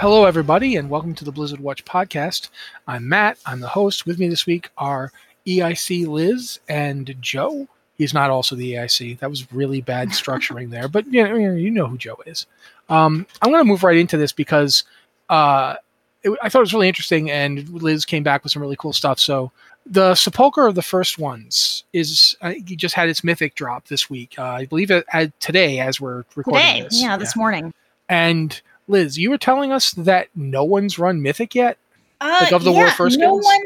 Hello, everybody, and welcome to the Blizzard Watch podcast. I'm Matt. I'm the host. With me this week are EIC Liz and Joe. He's not also the EIC. That was really bad structuring there, but you know, you know who Joe is. Um, I'm going to move right into this because uh, it, I thought it was really interesting, and Liz came back with some really cool stuff. So the Sepulcher of the first ones is uh, just had its mythic drop this week. Uh, I believe it uh, today as we're recording Today, this. yeah, this morning. And Liz, you were telling us that no one's run mythic yet. Uh, Like, of the yeah, War First no guilds? one,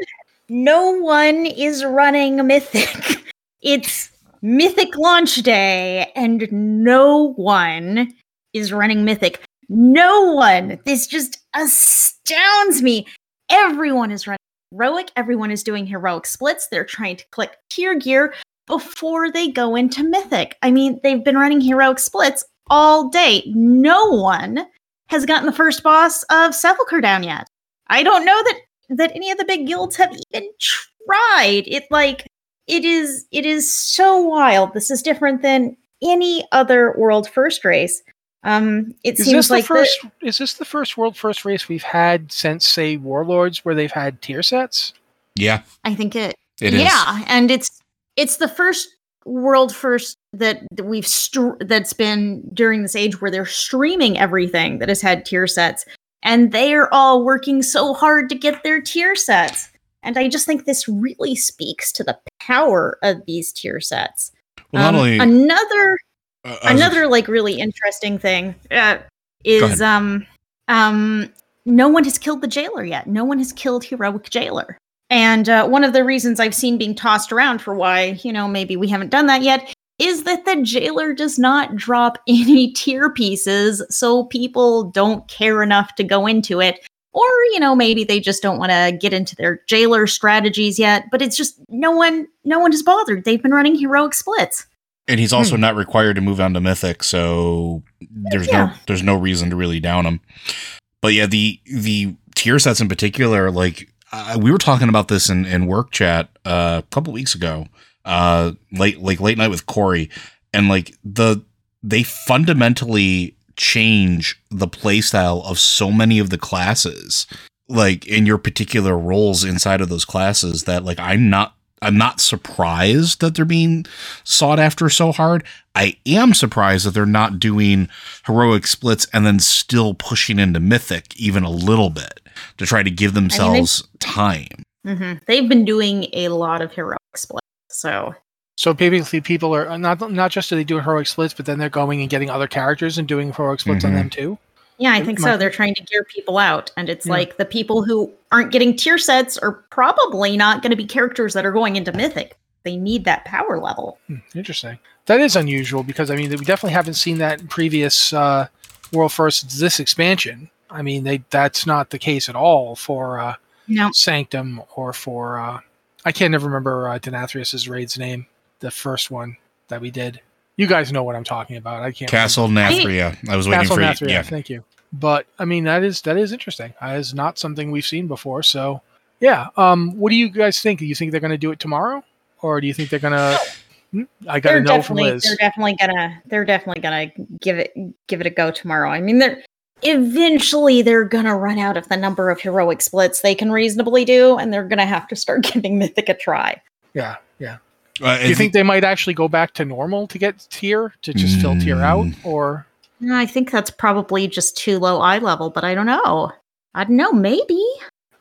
no one is running Mythic. it's Mythic launch day, and no one is running Mythic. No one. This just astounds me. Everyone is running heroic. Everyone is doing heroic splits. They're trying to click tier gear before they go into Mythic. I mean, they've been running heroic splits all day. No one has gotten the first boss of Sepulchre down yet. I don't know that that any of the big guilds have even tried. It like it is it is so wild. This is different than any other world first race. Um it Is seems this the like the- first? is this the first world first race we've had since say Warlords, where they've had tier sets? Yeah, I think it it is. yeah, and it's it's the first world first that, we've str- that's been during this age where they're streaming everything that has had tier sets, and they are all working so hard to get their tier sets. And I just think this really speaks to the power of these tier sets. Well, Um, only another uh, another like really interesting thing uh, is um um no one has killed the jailer yet no one has killed heroic jailer and uh, one of the reasons i've seen being tossed around for why you know maybe we haven't done that yet is that the jailer does not drop any tier pieces so people don't care enough to go into it or you know maybe they just don't want to get into their jailer strategies yet but it's just no one no one has bothered they've been running heroic splits and he's hmm. also not required to move on to mythic, so there's no there's no reason to really down him. But yeah, the the tier sets in particular, like we were talking about this in in work chat uh, a couple weeks ago, uh, late like late night with Corey, and like the they fundamentally change the playstyle of so many of the classes like in your particular roles inside of those classes that like I'm not I'm not surprised that they're being sought after so hard. I am surprised that they're not doing heroic splits and then still pushing into mythic even a little bit to try to give themselves time. hmm They've been doing a lot of heroic splits. So So basically, people are uh, not not just are they doing heroic splits, but then they're going and getting other characters and doing heroic splits on Mhm. them too. yeah, I think might- so. They're trying to gear people out, and it's Yeah. like the people who aren't getting tier sets are probably not going to be characters that are going into Mythic. They need that power level. Hmm, interesting. That is unusual because I mean we definitely haven't seen that in previous uh, world first this expansion. I mean they that's not the case at all for uh, No, Sanctum or for uh, I can't never remember uh, Denathrius's raid's name, the first one that we did. You guys know what I'm talking about. I can't Castle Nathria. I was waiting Castle for you. Yeah. Thank you. But I mean that is that is interesting. That is not something we've seen before. So yeah. Um, what do you guys think? Do you think they're going to do it tomorrow, or do you think they're going to? I got to they're know from definitely Liz. they're definitely gonna they're definitely gonna give it give it a go tomorrow. I mean, they're eventually they're gonna run out of the number of heroic splits they can reasonably do, and they're gonna have to start giving Mythic a try. Yeah, yeah. Uh, Do you think they might actually go back to normal to get tier to just fill tier out, Mm. or No, I think that's probably just too low eye level, but I don't know. I don't know. Maybe.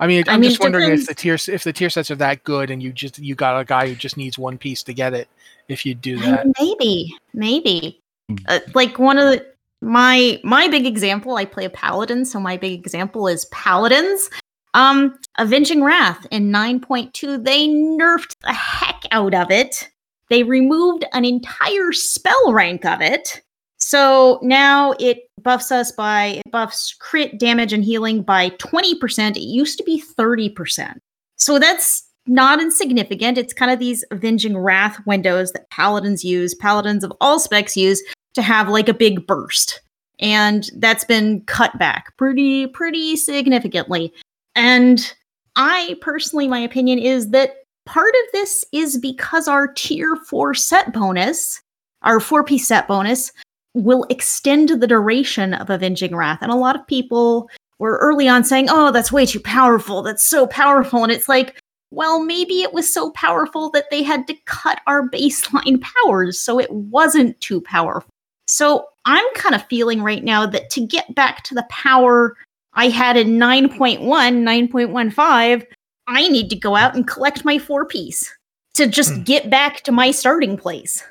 I mean, I I'm mean, just it wondering if the tier if the tier sets are that good, and you just you got a guy who just needs one piece to get it. If you do that, Maybe. Maybe. Mm. Uh, like one of the my my big example. I play a paladin, so my big example is paladins. Um, Avenging Wrath in 9.2, they nerfed the heck out of it. They removed an entire spell rank of it. So now it buffs us by it buffs crit damage and healing by 20%. It used to be 30%. So that's not insignificant. It's kind of these Avenging Wrath windows that paladins use, paladins of all specs use to have like a big burst. And that's been cut back pretty, pretty significantly. And I personally, my opinion is that part of this is because our tier four set bonus, our four piece set bonus, will extend the duration of Avenging Wrath. And a lot of people were early on saying, "Oh, that's way too powerful. That's so powerful." And it's like, well, maybe it was so powerful that they had to cut our baseline powers, so it wasn't too powerful. So I'm kind of feeling right now that to get back to the power I had in 9.1, 9.15, I need to go out and collect my four piece to just Hmm. get back to my starting place.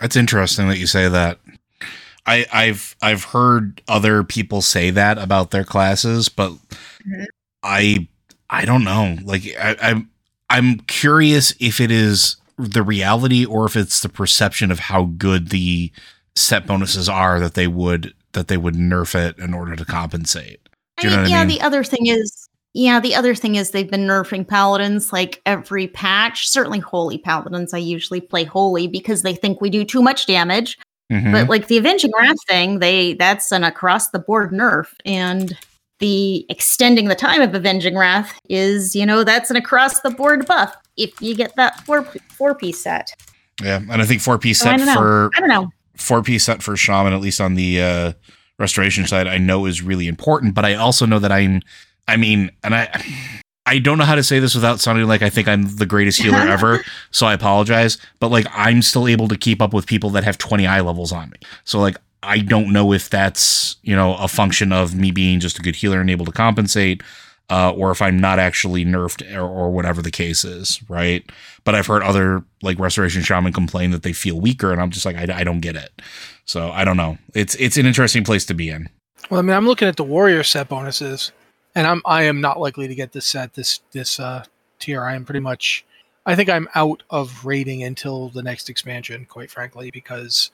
That's interesting that you say that. I, I've I've heard other people say that about their classes, but Mhm. I I don't know. Like I, I'm I'm curious if it is the reality or if it's the perception of how good the set bonuses are that they would that they would nerf it in order to compensate. Do you know I- what I yeah, mean? the other thing is, yeah, the other thing is they've been nerfing paladins like every patch. Certainly, holy paladins. I usually play holy because they think we do too much damage. Mhm. But like the avenging wrath thing, they that's an across the board nerf, and the extending the time of avenging wrath is, you know, that's an across the board buff if you get that four four piece set. yeah, and I think four piece So I set know. for I don't know. Four piece set for shaman, at least on the uh, restoration side, I know is really important. But I also know that I'm, I mean, and I, I don't know how to say this without sounding like I think I'm the greatest healer ever. So I apologize. But like, I'm still able to keep up with people that have 20 eye levels on me. So like, I don't know if that's you know a function of me being just a good healer and able to compensate. Uh, or if I'm not actually nerfed or, or whatever the case is, right? But I've heard other like restoration shaman complain that they feel weaker, and I'm just like, I, I don't get it. So I don't know. It's it's an interesting place to be in. Well, I mean, I'm looking at the warrior set bonuses, and I'm I am not likely to get this set this this uh, tier. I am pretty much. I think I'm out of rating until the next expansion, quite frankly, because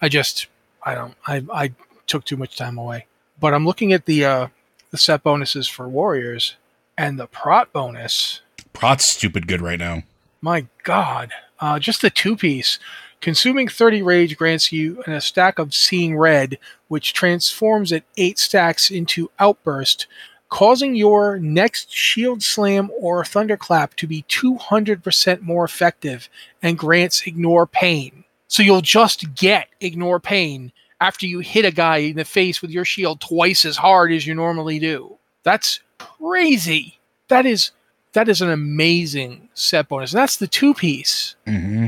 I just I don't I I took too much time away. But I'm looking at the uh, the set bonuses for warriors and the prot bonus. Prot's stupid good right now. My God, uh, just the two piece. Consuming 30 rage grants you a stack of Seeing Red, which transforms at 8 stacks into Outburst, causing your next Shield Slam or Thunderclap to be 200% more effective and grants Ignore Pain. So you'll just get Ignore Pain after you hit a guy in the face with your shield twice as hard as you normally do. That's crazy. That is that is an amazing set bonus. And that's the two piece. Mm-hmm.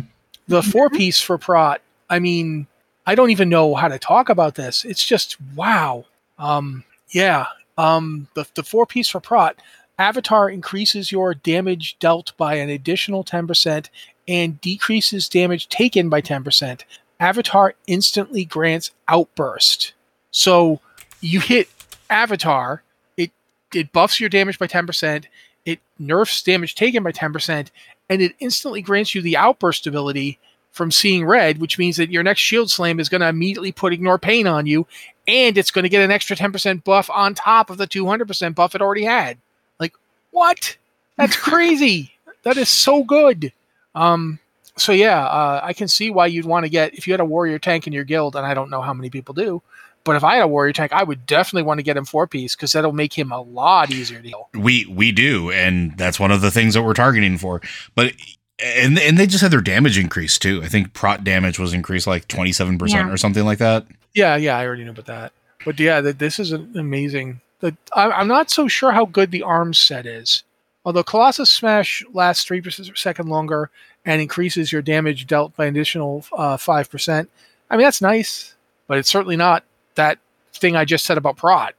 The four piece for Prot. I mean, I don't even know how to talk about this. It's just wow. Um, yeah. Um, the the four piece for Prot. Avatar increases your damage dealt by an additional ten percent and decreases damage taken by ten percent. Avatar instantly grants outburst. So you hit Avatar, it it buffs your damage by ten percent it nerfs damage taken by 10%, and it instantly grants you the outburst ability from seeing red, which means that your next shield slam is going to immediately put ignore pain on you, and it's going to get an extra 10% buff on top of the 200% buff it already had. Like, what? That's crazy. that is so good. Um, so yeah, uh, I can see why you'd want to get if you had a warrior tank in your guild, and I don't know how many people do, but if I had a warrior tank, I would definitely want to get him four piece because that'll make him a lot easier to heal. We we do, and that's one of the things that we're targeting for. But and and they just had their damage increase too. I think prot damage was increased like twenty seven percent or something like that. Yeah, yeah, I already knew about that. But yeah, that this is an amazing. The, I, I'm not so sure how good the arm set is. Although Colossus Smash lasts three per second longer and increases your damage dealt by an additional uh, five percent. I mean, that's nice, but it's certainly not that thing I just said about prot.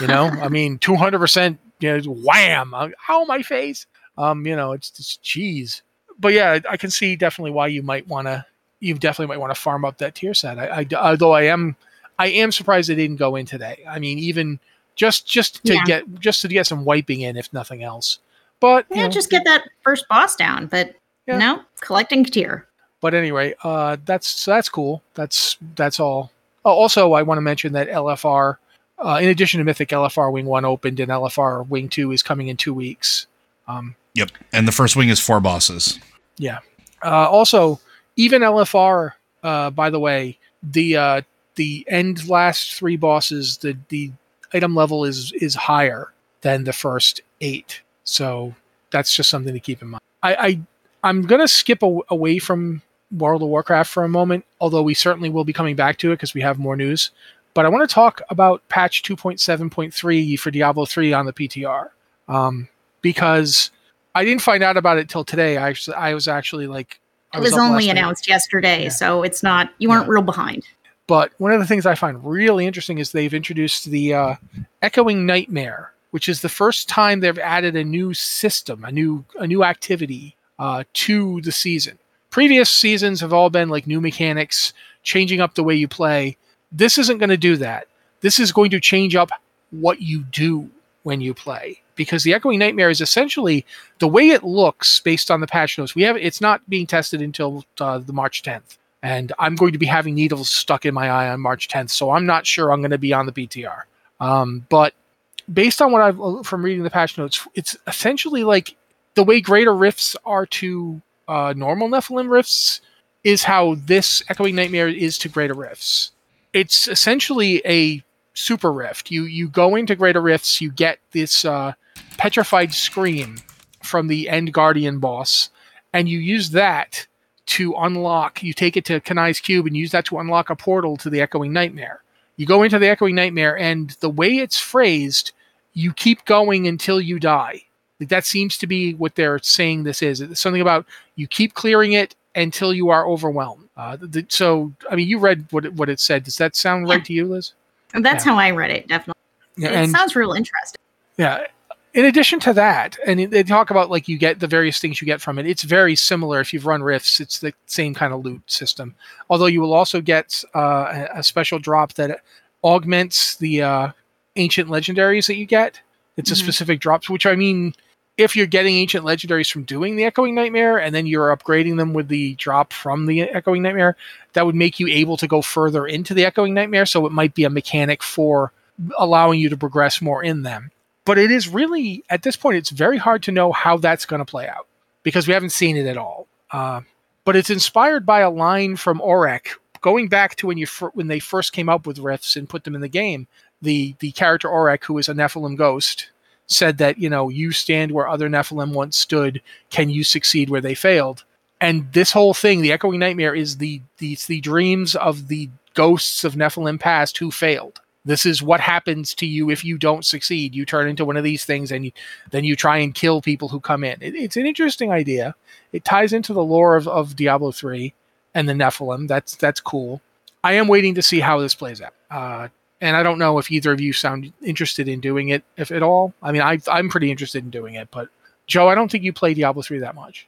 You know, I mean, two hundred percent. You know, wham! uh, Ow, my face. Um, you know, it's just cheese. But yeah, I can see definitely why you might want to. You definitely might want to farm up that tier set. I, I, although I am, I am surprised they didn't go in today. I mean, even just just to Yeah. get just to get some wiping in, if nothing else. But you Yeah, know, just get that first boss down. But Yeah. no, collecting tier. But anyway, uh, that's so that's cool. That's that's all. Oh, also, I want to mention that LFR, uh, in addition to Mythic, LFR Wing One opened, and LFR Wing Two is coming in two weeks. Um, Yep. And the first wing is four bosses. Yeah. Uh, also, even LFR, uh, by the way, the uh, the end last three bosses, the the item level is is higher than the first eight. So that's just something to keep in mind. I, I I'm gonna skip a, away from World of Warcraft for a moment, although we certainly will be coming back to it because we have more news. But I want to talk about patch 2.7.3 for Diablo 3 on the PTR um, because I didn't find out about it till today. I actually, I was actually like, I It was last only night. announced yesterday, Yeah. so it's not you weren't Yeah. real behind. But one of the things I find really interesting is they've introduced the uh, Echoing Nightmare, which is the first time they've added a new system, a new a new activity uh, to the season. Previous seasons have all been like new mechanics, changing up the way you play. This isn't going to do that. This is going to change up what you do when you play because the Echoing Nightmare is essentially the way it looks based on the patch notes. We have it's not being tested until uh, the March 10th and I'm going to be having needles stuck in my eye on March 10th, so I'm not sure I'm going to be on the PTR. Um, but based on what I've from reading the patch notes, it's essentially like the way greater rifts are to uh, normal Nephilim rifts is how this Echoing Nightmare is to greater rifts. It's essentially a super rift. You you go into greater rifts, you get this uh, petrified scream from the end guardian boss, and you use that to unlock. You take it to Kanai's cube and use that to unlock a portal to the Echoing Nightmare. You go into the Echoing Nightmare, and the way it's phrased, you keep going until you die. That seems to be what they're saying. This is it's something about you keep clearing it until you are overwhelmed. Uh, the, so, I mean, you read what it, what it said. Does that sound right to you, Liz? That's Yeah. how I read it, definitely. Yeah, it and sounds real interesting. yeah. In addition to that, and they talk about like you get the various things you get from it. It's very similar. If you've run rifts, it's the same kind of loot system. Although you will also get uh, a- a special drop that augments the uh, ancient legendaries that you get. It's a Mhm. specific drops, which I mean, if you're getting ancient legendaries from doing the Echoing Nightmare, and then you're upgrading them with the drop from the Echoing Nightmare, that would make you able to go further into the Echoing Nightmare. So it might be a mechanic for allowing you to progress more in them. But it is really, at this point, it's very hard to know how that's going to play out because we haven't seen it at all. Uh, but it's inspired by a line from Orek, going back to when you fir- when they first came up with rifts and put them in the game. The the character Orek, who is a Nephilim ghost, said that you know you stand where other Nephilim once stood. Can you succeed where they failed? And this whole thing, the Echoing Nightmare, is the the, the dreams of the ghosts of Nephilim past who failed. This is what happens to you if you don't succeed. You turn into one of these things, and you, then you try and kill people who come in. It, it's an interesting idea. It ties into the lore of, of Diablo three and the Nephilim. That's that's cool. I am waiting to see how this plays out. Uh, and I don't know if either of you sound interested in doing it, if at all. I mean, I, I'm pretty interested in doing it, but Joe, I don't think you play Diablo three that much.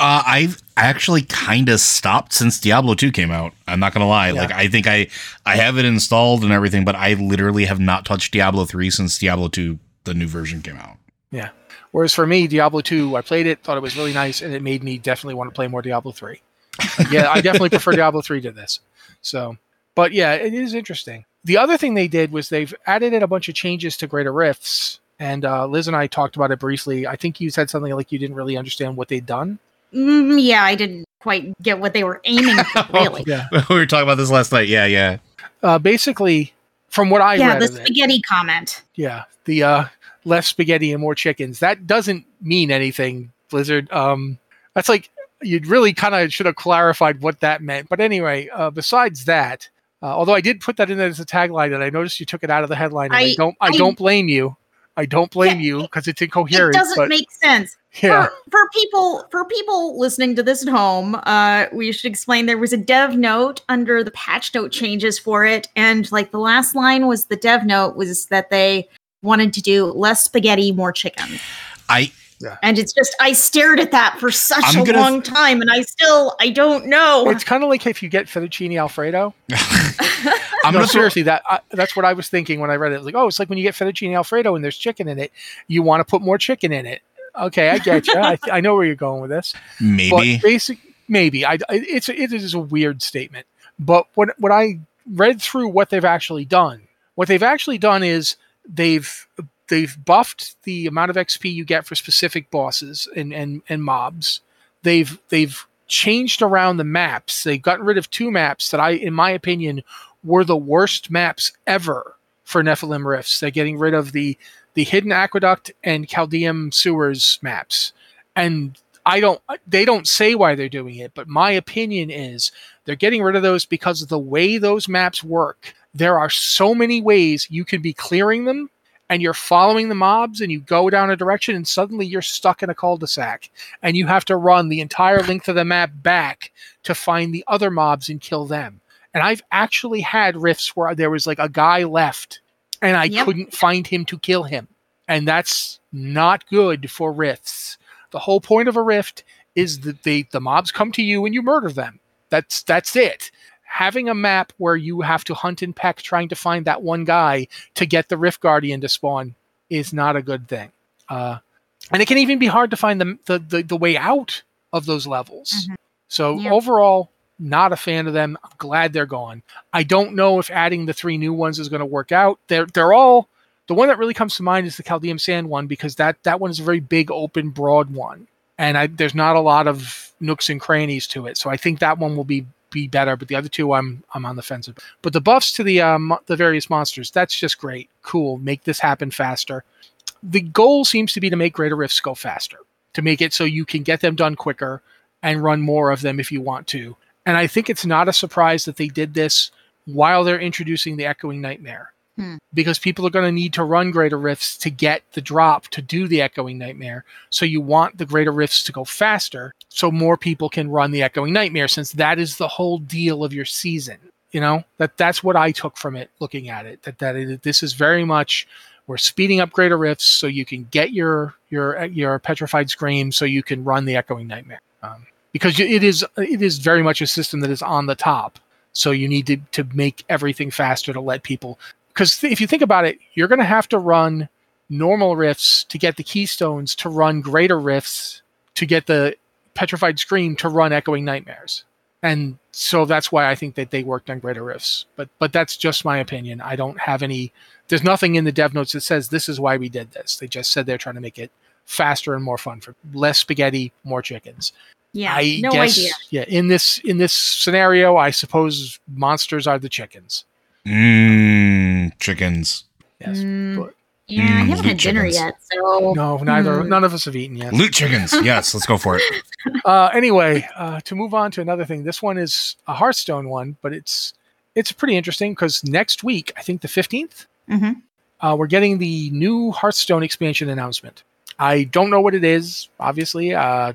Uh, I've actually kind of stopped since Diablo 2 came out. I'm not gonna lie. Yeah. Like I think I I have it installed and everything, but I literally have not touched Diablo 3 since Diablo 2 the new version came out. Yeah. Whereas for me, Diablo 2, I played it, thought it was really nice, and it made me definitely want to play more Diablo 3. yeah, I definitely prefer Diablo 3 to this. So, but yeah, it is interesting. The other thing they did was they've added in a bunch of changes to Greater Rifts, and uh, Liz and I talked about it briefly. I think you said something like you didn't really understand what they'd done. Mm, yeah, I didn't quite get what they were aiming for, really. Yeah. we were talking about this last night. Yeah, yeah. Uh, basically, from what I yeah, read the of it, spaghetti comment. yeah, the uh, less spaghetti and more chickens. That doesn't mean anything, Blizzard. Um, that's like you'd really kind of should have clarified what that meant. But anyway, uh, besides that, uh, although I did put that in there as a tagline, and I noticed you took it out of the headline. And I, I- don't, I, I- don't blame you. I don't blame Yeah, you because it's incoherent. it doesn't but make sense. yeah, For, for people for people listening to this at home, uh, we should explain there was a dev note under the patch note changes for it, and like the last line was the dev note was that they wanted to do less spaghetti, more chicken. I And it's just I stared at that for such I'm a gonna- long time, and I still I don't know. it's kind of like if you get fettuccine alfredo. I'm no, seriously, that I, that's what I was thinking when I read it. Like, oh, it's like when you get fettuccine alfredo and there's chicken in it, you want to put more chicken in it. Okay, I get you. I, I know where you're going with this. maybe. But basic, maybe I, I- it's it is a weird statement. But when when I read through what they've actually done, what they've actually done is they've they've buffed the amount of XP you get for specific bosses and and, and mobs. They've they've changed around the maps. They've gotten rid of two maps that I, in my opinion, were the worst maps ever for Nephilim Rifts. They're getting rid of the the Hidden Aqueduct and Caldeum Sewers maps. And I don't they don't say why they're doing it, but my opinion is they're getting rid of those because of the way those maps work. there are so many ways you could be clearing them and you're following the mobs and you go down a direction and suddenly you're stuck in a cul-de-sac and you have to run the entire length of the map back to find the other mobs and kill them. And I've actually had rifts where there was like a guy left and I Yep. couldn't find him to kill him. And that's not good for rifts. The whole point of a rift is that they the mobs come to you and you murder them. That's that's it. Having a map where you have to hunt and peck trying to find that one guy to get the Rift Guardian to spawn is not a good thing. Uh, and it can even be hard to find the the, the, the way out of those levels. Mhm. So Yeah. overall, not a fan of them. I'm glad they're gone. I don't know if adding the three new ones is going to work out. They're they're all the one that really comes to mind is the Caldeum Sand one because that that one is a very big, open, broad one, and I, there's not a lot of nooks and crannies to it. So I think that one will be be better. But the other two, I'm I'm on the fence about. But the buffs to the um, the various monsters, that's just great. Cool. Make this happen faster. The goal seems to be to make greater rifts go faster, to make it so you can get them done quicker and run more of them if you want to. And I think it's not a surprise that they did this while they're introducing the Echoing Nightmare. Hmm. Because people are going to need to run greater rifts to get the drop to do the Echoing Nightmare. So you want the greater rifts to go faster so more people can run the Echoing Nightmare since that is the whole deal of your season. You know, that that's what I took from it looking at it. That that it, this is very much we're speeding up greater rifts so you can get your your your petrified scream so you can run the echoing nightmare um, because it is it is very much a system that is on the top so you need to to make everything faster to let people because if you think about it you're going to have to run normal rifts to get the keystones to run greater rifts to get the petrified scream to run echoing nightmares and so that's why I think that they worked on greater rifts. But but that's just my opinion. I don't have any. There's nothing in the dev notes that says this is why we did this. They just said they're trying to make it faster and more fun for less spaghetti, more chickens. Yeah, I no guess, idea. Yeah, in this in this scenario, I suppose monsters are the chickens. Mmm, chickens. Yes. Mm, but- yeah, I Mm, haven't had loot dinner chickens. yet, so No, neither. Hmm. None of us have eaten yet. Loot chickens. Yes, let's go for it. Uh, anyway, uh, to move on to another thing, this one is a Hearthstone one, but it's it's pretty interesting because next week, I think the fifteenth, Mhm. uh, we're getting the new Hearthstone expansion announcement. I don't know what it is. Obviously, uh,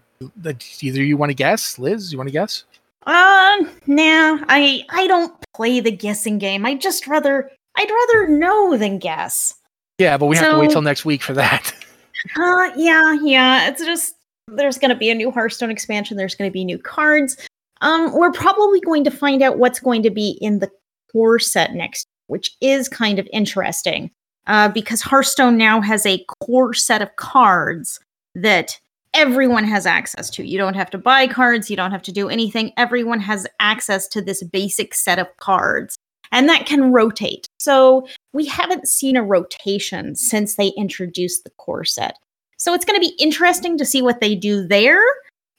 either you want to guess, Liz, you want to guess? Uh, nah, I I don't play the guessing game. I just rather I'd rather know than guess. Yeah, but we have to wait till next week for that. Uh, yeah, yeah. It's just there's going to be a new Hearthstone expansion. There's going to be new cards. Um, we're probably going to find out what's going to be in the core set next, which is kind of interesting. Uh, because Hearthstone now has a core set of cards that everyone has access to. You don't have to buy cards. You don't have to do anything. Everyone has access to this basic set of cards, and that can rotate. So we haven't seen a rotation since they introduced the core set. So it's going to be interesting to see what they do there.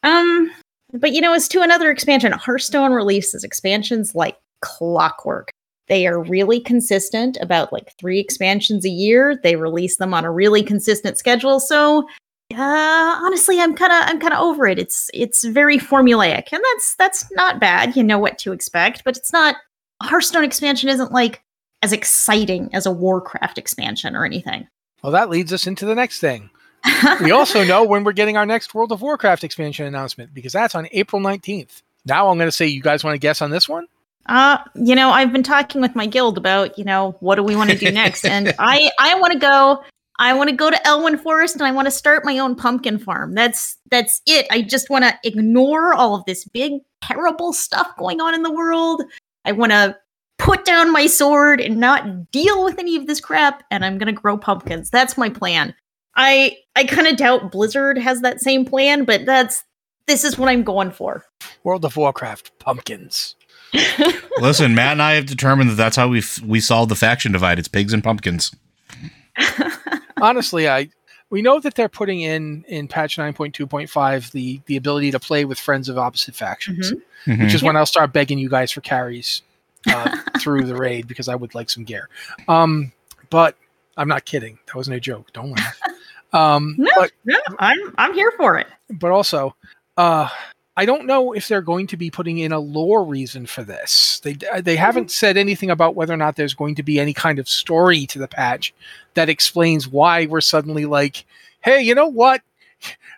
Um, but you know, as to another expansion, Hearthstone releases expansions like clockwork. They are really consistent about like three expansions a year. They release them on a really consistent schedule. So uh, honestly, I'm kind of I'm kind of over it. It's it's very formulaic, and that's that's not bad. You know what to expect, but it's not. Hearthstone expansion isn't like as exciting as a Warcraft expansion or anything. Well, that leads us into the next thing. We also know when we're getting our next World of Warcraft expansion announcement because that's on April 19th. Now I'm going to say, you guys want to guess on this one? Uh, you know, I've been talking with my guild about, you know, what do we want to do next? and I I want to go I want to go to Elwynn Forest and I want to start my own pumpkin farm. That's that's it. I just want to ignore all of this big terrible stuff going on in the world. I want to put down my sword and not deal with any of this crap and I'm going to grow pumpkins. That's my plan. I I kind of doubt Blizzard has that same plan, but that's this is what I'm going for. World of Warcraft pumpkins. Listen, Matt and I have determined that that's how we f- we solve the faction divide. It's pigs and pumpkins. Honestly, I we know that they're putting in in patch 9.2.5 the the ability to play with friends of opposite factions, Mhm. which is Yep. when I'll start begging you guys for carries uh, through the raid because I would like some gear. Um, but I'm not kidding. That wasn't a joke. Don't laugh. Um, No. but No, I'm I'm here for it. but also uh I don't know if they're going to be putting in a lore reason for this. They uh, they haven't said anything about whether or not there's going to be any kind of story to the patch that explains why we're suddenly like, hey, you know what?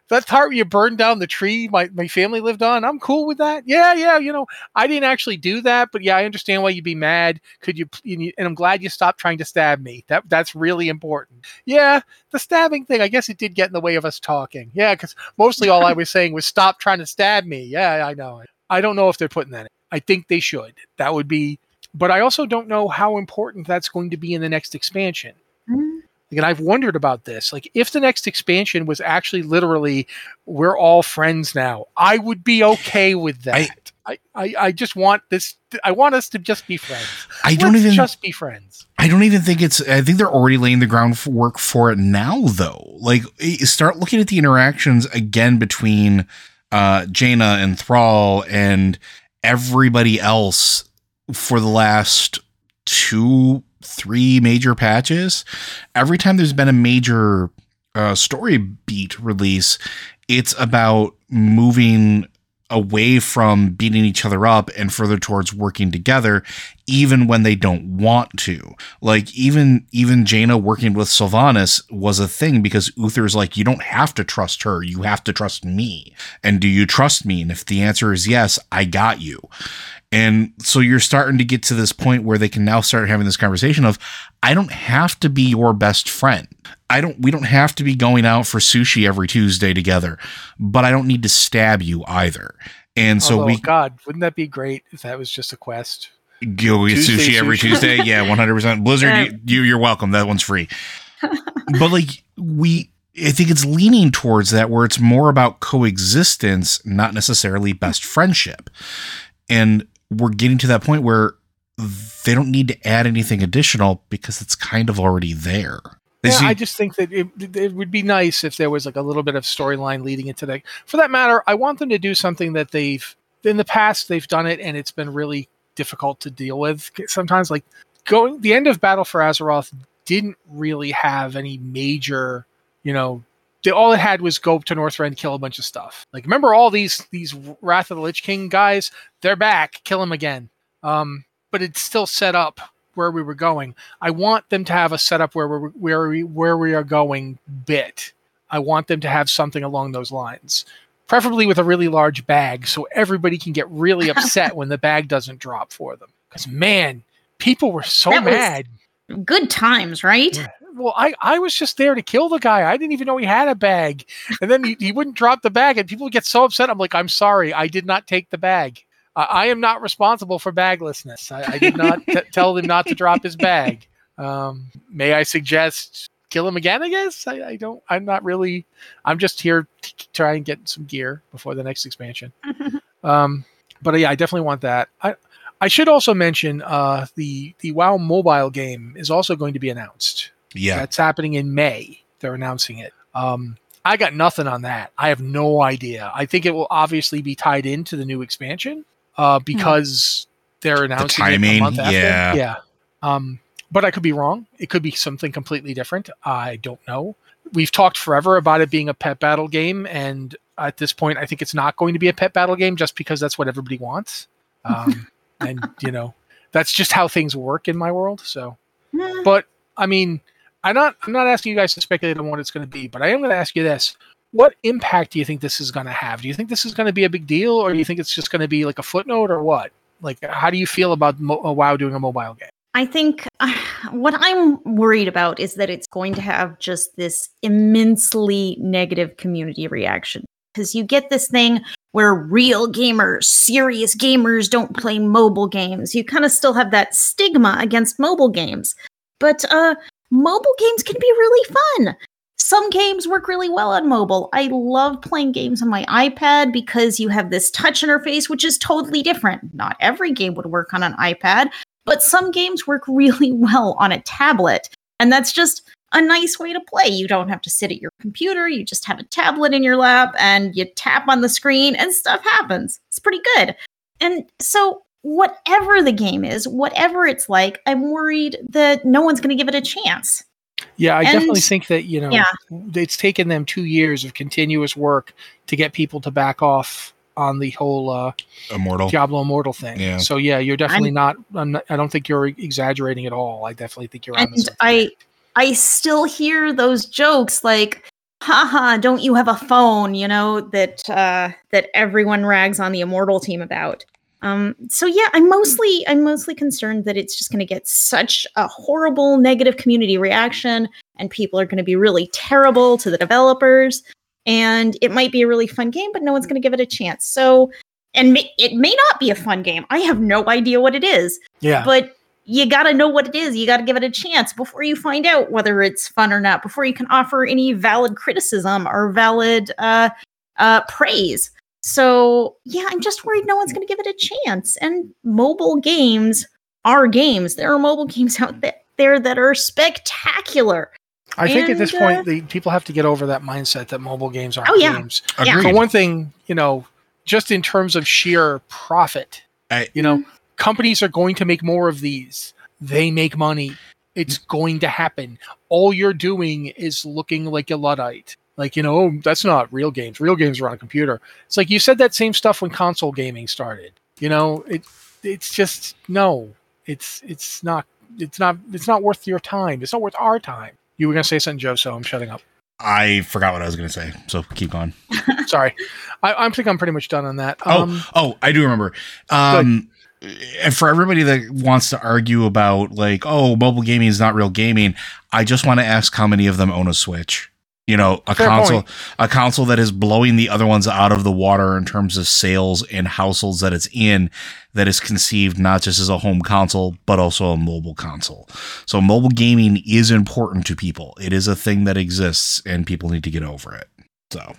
That part where you burned down the tree my, my family lived on, I'm cool with that. Yeah, yeah, you know, I didn't actually do that, but yeah, I understand why you'd be mad. Could you, and I'm glad you stopped trying to stab me. That that's really important. Yeah, the stabbing thing, I guess it did get in the way of us talking. Yeah, because mostly all I was saying was stop trying to stab me. Yeah, I know. I don't know if they're putting that in. I think they should. That would be, but I also don't know how important that's going to be in the next expansion. And I've wondered about this. Like, if the next expansion was actually literally, we're all friends now, I would be okay with that. I, I, I just want this. I want us to just be friends. I don't Let's even just be friends. I don't even think it's. I think they're already laying the groundwork for it now, though. Like, start looking at the interactions again between uh, Jaina and Thrall and everybody else for the last two three major patches. Every time there's been a major uh, story beat release, it's about moving away from beating each other up and further towards working together even when they don't want to. Like even even Jaina working with Sylvanas was a thing because Uther's like you don't have to trust her. You have to trust me. And do you trust me? And if the answer is yes I got you and so you're starting to get to this point where they can now start having this conversation of I don't have to be your best friend. I don't we don't have to be going out for sushi every Tuesday together, but I don't need to stab you either. And so Although, we God, wouldn't that be great if that was just a quest? Go eat sushi every Tuesday. Yeah, 100%. Blizzard, yeah. you, you're welcome. That one's free. but like we I think it's leaning towards that where it's more about coexistence, not necessarily best friendship. And we're getting to that point where they don't need to add anything additional because it's kind of already there. Yeah, see- I just think that it, it would be nice if there was like a little bit of storyline leading into that. For that matter, I want them to do something that they've in the past they've done it and it's been really difficult to deal with. Sometimes, like going the end of Battle for Azeroth didn't really have any major, you know, they, all it had was go to Northrend, kill a bunch of stuff. Like remember all these these Wrath of the Lich King guys? They're back. Kill them again. Um, but it's still set up where we were going. I want them to have a setup where we where we where we are going bit. I want them to have something along those lines. Preferably with a really large bag so everybody can get really upset when the bag doesn't drop for them. Cuz man, people were so that mad. Good times, right? Yeah well, I, I was just there to kill the guy. I didn't even know he had a bag. And then he, he wouldn't drop the bag, and people get so upset. I'm like, I'm sorry, I did not take the bag. I, I am not responsible for baglessness. I, I did not t- tell him not to drop his bag. Um, may I suggest kill him again? I guess I, I don't. I'm not really. I'm just here to try and get some gear before the next expansion. um, but yeah, I definitely want that. I I should also mention uh, the the WoW mobile game is also going to be announced. Yeah. That's happening in May. They're announcing it. Um, I got nothing on that. I have no idea. I think it will obviously be tied into the new expansion uh, hmm. because they're announcing the timing, it a month after. Yeah. Yeah. Um, but I could be wrong. It could be something completely different. I don't know. We've talked forever about it being a pet battle game, and at this point, I think it's not going to be a pet battle game just because that's what everybody wants. Um, and you know, that's just how things work in my world. So, but I mean, I'm not I'm not asking you guys to speculate on what it's going to be, but I am going to ask you this: What impact do you think this is going to have? Do you think this is going to be a big deal, or do you think it's just going to be like a footnote, or what? Like, how do you feel about Mo- uh, WoW doing a mobile game? I think uh, what I'm worried about is that it's going to have just this immensely negative community reaction because you get this thing where real gamers, serious gamers don't play mobile games. You kind of still have that stigma against mobile games. But uh mobile games can be really fun. Some games work really well on mobile. I love playing games on my iPad because you have this touch interface, which is totally different. Not every game would work on an iPad, but some games work really well on a tablet. And that's just a nice way to play. You don't have to sit at your computer, you just have a tablet in your lap and you tap on the screen and stuff happens. It's pretty good. And so whatever the game is, whatever it's like, I'm worried that no one's going to give it a chance. Yeah, I and, definitely think that, you know, yeah. it's taken them two years of continuous work to get people to back off on the whole uh, Immortal. Diablo Immortal thing. Yeah. So yeah, you're definitely not, I'm not. I don't think you're exaggerating at all. I definitely think you're on. and I I still hear those jokes like haha don't you have a phone you know that uh that everyone rags on the immortal team about um so yeah i'm mostly i'm mostly concerned that it's just going to get such a horrible negative community reaction and people are going to be really terrible to the developers and it might be a really fun game but no one's going to give it a chance so and may, it may not be a fun game i have no idea what it is Yeah. but you got to know what it is. You got to give it a chance before you find out whether it's fun or not, before you can offer any valid criticism or valid uh, uh, praise. So, yeah, I'm just worried no one's going to give it a chance. And mobile games are games. There are mobile games out there that are spectacular. I think at this uh, point, the people have to get over that mindset that mobile games aren't Oh, yeah. games. Yeah. Agreed. For one thing, you know, just in terms of sheer profit, I- you know, companies are going to make more of these. They make money. It's going to happen. All you're doing is looking like a luddite. Like, you know, oh, that's not real games. Real games are on a computer. It's like you said that same stuff when console gaming started. You know, it it's just no. It's it's not it's not it's not worth your time. It's not worth our time. You were gonna say something, Joe, so I'm shutting up. I forgot what I was going to say, so keep going. Sorry. I, I think I'm pretty much done on that. Oh, Um, oh, I do remember. Um, and for everybody that wants to argue about like, oh, mobile gaming is not real gaming, I just want to ask how many of them own a Switch. You know, a Fair console, point. a console that is blowing the other ones out of the water in terms of sales and households that it's in, that is conceived not just as a home console but also a mobile console. So, mobile gaming is important to people. It is a thing that exists, and people need to get over it. So,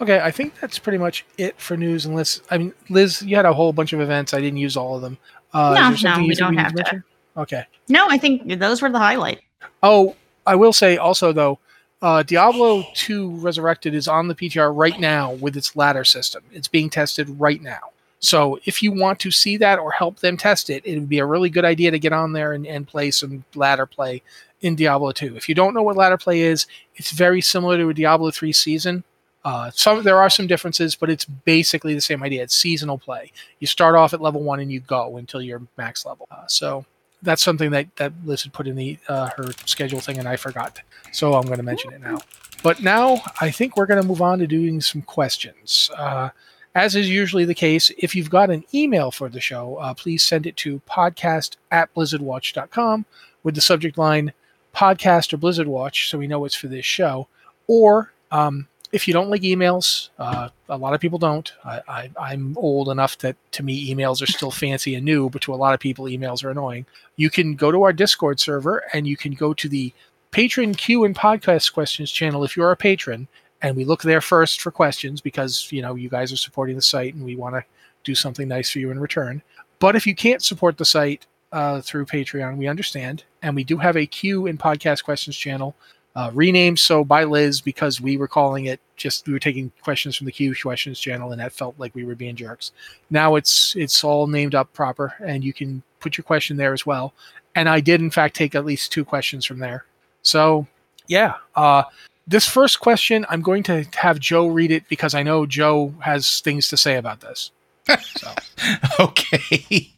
Okay, I think that's pretty much it for news. Unless I mean, Liz, you had a whole bunch of events. I didn't use all of them. Uh, No, is there something no, we don't have to. mention? Okay. No, I think those were the highlight. Oh, I will say also though, uh, Diablo 2 Resurrected is on the PTR right now with its ladder system. It's being tested right now. So if you want to see that or help them test it, it would be a really good idea to get on there and, and play some ladder play in Diablo 2. If you don't know what ladder play is, it's very similar to a Diablo 3 season. Uh, some there are some differences, but it's basically the same idea. It's seasonal play. You start off at level one and you go until you're max level. Uh, so that's something that that Liz had put in the uh, her schedule thing, and I forgot. So I'm going to mention it now. But now I think we're going to move on to doing some questions. Uh, as is usually the case, if you've got an email for the show, uh, please send it to podcast at blizzardwatch.com with the subject line podcast or Blizzard Watch so we know it's for this show. Or um, if you don't like emails, uh, a lot of people don't. I, I, I'm old enough that to me emails are still fancy and new, but to a lot of people, emails are annoying. You can go to our Discord server and you can go to the patron Q and podcast questions channel if you're a patron, and we look there first for questions because you know you guys are supporting the site and we want to do something nice for you in return. But if you can't support the site uh, through Patreon, we understand, and we do have a Q and podcast questions channel uh, renamed so by Liz because we were calling it just we were taking questions from the Q questions channel and that felt like we were being jerks. Now it's it's all named up proper and you can put your question there as well. And I did in fact take at least two questions from there. So yeah, uh, this first question I'm going to have Joe read it because I know Joe has things to say about this. So okay.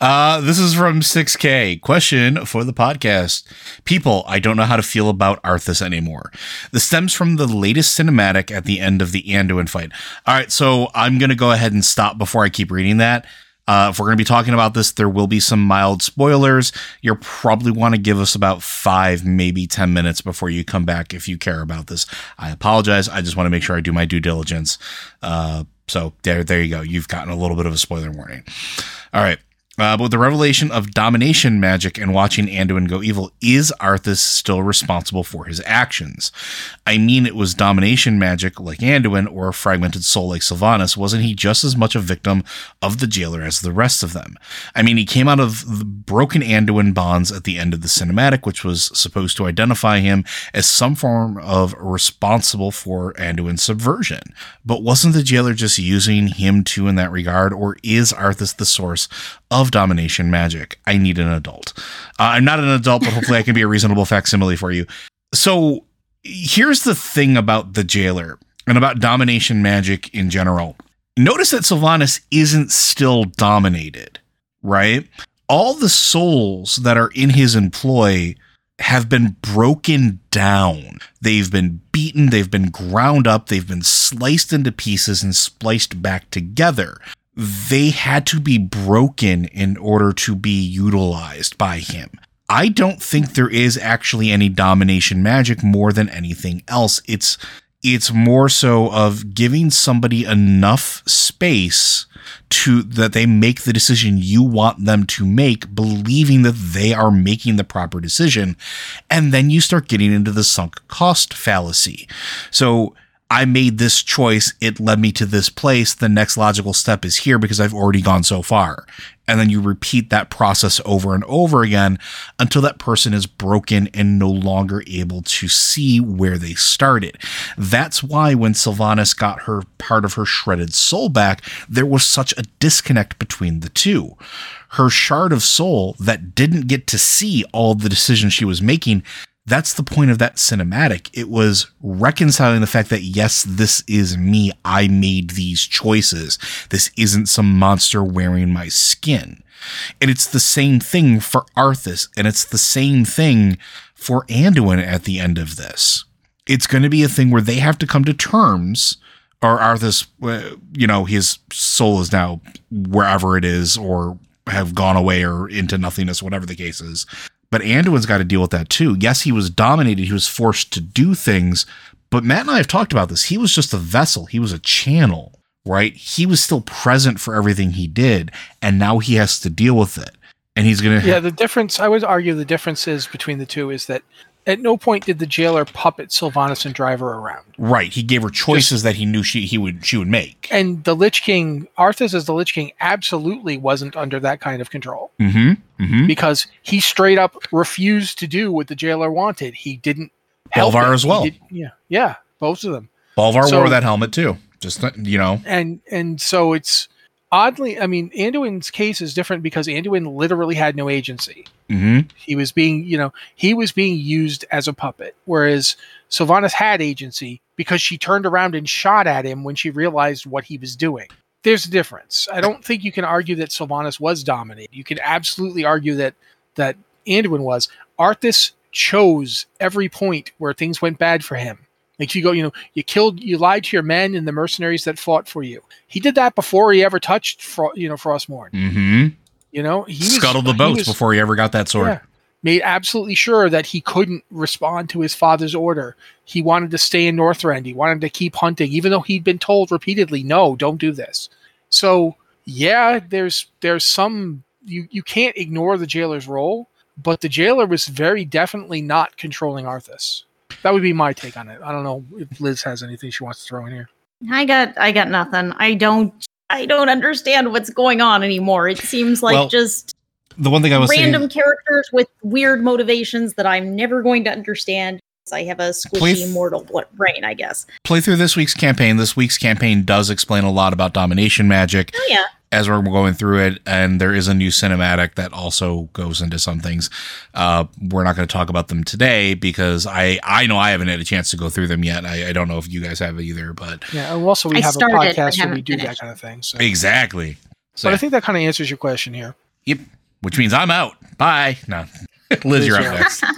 Uh, this is from 6K. Question for the podcast. People, I don't know how to feel about Arthas anymore. This stems from the latest cinematic at the end of the Anduin fight. All right, so I'm going to go ahead and stop before I keep reading that. Uh, if we're going to be talking about this, there will be some mild spoilers. You'll probably want to give us about five, maybe 10 minutes before you come back if you care about this. I apologize. I just want to make sure I do my due diligence. Uh, so there, there you go. You've gotten a little bit of a spoiler warning. All right. Uh, but with the revelation of domination magic and watching Anduin go evil, is Arthas still responsible for his actions? I mean, it was domination magic like Anduin or a fragmented soul like Sylvanas. Wasn't he just as much a victim of the jailer as the rest of them? I mean, he came out of the broken Anduin bonds at the end of the cinematic, which was supposed to identify him as some form of responsible for Anduin's subversion. But wasn't the jailer just using him too in that regard, or is Arthas the source of domination magic? I need an adult. Uh, I'm not an adult, but hopefully I can be a reasonable facsimile for you. So here's the thing about the jailer and about domination magic in general. notice that Sylvanas isn't still dominated, right? All the souls that are in his employ have been broken down. They've been beaten, they've been ground up, they've been sliced into pieces and spliced back together. They had to be broken in order to be utilized by him. I don't think there is actually any domination magic more than anything else. It's it's more so of giving somebody enough space to that they make the decision you want them to make believing that they are making the proper decision and then you start getting into the sunk cost fallacy so I made this choice. It led me to this place. The next logical step is here because I've already gone so far. And then you repeat that process over and over again until that person is broken and no longer able to see where they started. That's why when Sylvanas got her part of her shredded soul back, there was such a disconnect between the two. Her shard of soul that didn't get to see all the decisions she was making that's the point of that cinematic. It was reconciling the fact that, yes, this is me. I made these choices. This isn't some monster wearing my skin. And it's the same thing for Arthas, and it's the same thing for Anduin at the end of this. It's going to be a thing where they have to come to terms, or Arthas, uh, you know, his soul is now wherever it is, or have gone away or into nothingness, whatever the case is. But Anduin's got to deal with that too. Yes, he was dominated, he was forced to do things, but Matt and I have talked about this. He was just a vessel, he was a channel, right? He was still present for everything he did, and now he has to deal with it. And he's going to. Yeah, the difference, I would argue the difference is between the two is that at no point did the jailer puppet Sylvanas and drive her around. Right. He gave her choices Just, that he knew she he would she would make. And the Lich King, Arthas as the Lich King, absolutely wasn't under that kind of control. Mm-hmm. Mm-hmm. Because he straight up refused to do what the jailer wanted. He didn't. Bolvar as well. Did, yeah, yeah, both of them. Bolvar so, wore that helmet too. Just you know. And and so it's oddly, I mean, Anduin's case is different because Anduin literally had no agency. Mm-hmm. He was being, you know, he was being used as a puppet, whereas Sylvanas had agency because she turned around and shot at him when she realized what he was doing. There's a difference. I don't think you can argue that Sylvanas was dominated. You can absolutely argue that that Anduin was. Arthas chose every point where things went bad for him. Like you go, you know, you killed, you lied to your men and the mercenaries that fought for you. He did that before he ever touched, Fro- you know, Frostmourne. Mm-hmm. You know, he scuttled was, the boats was, before he ever got that sword. Yeah, made absolutely sure that he couldn't respond to his father's order. He wanted to stay in Northrend. He wanted to keep hunting, even though he'd been told repeatedly, "No, don't do this." So, yeah, there's there's some you you can't ignore the jailer's role, but the jailer was very definitely not controlling Arthas. That would be my take on it. I don't know if Liz has anything she wants to throw in here. I got I got nothing. I don't I don't understand what's going on anymore. It seems like well, just the one thing I was random saying, characters with weird motivations that I'm never going to understand. I have a squishy th- mortal brain, I guess. Play through this week's campaign. This week's campaign does explain a lot about domination magic. Oh yeah as we're going through it, and there is a new cinematic that also goes into some things. Uh, we're not going to talk about them today because I I know I haven't had a chance to go through them yet. I, I don't know if you guys have either, but yeah. Also, we I have a podcast where we do finished. that kind of thing. So. Exactly. So but I think that kind of answers your question here. Yep. Which means I'm out. Bye. No, Liz, you're up next.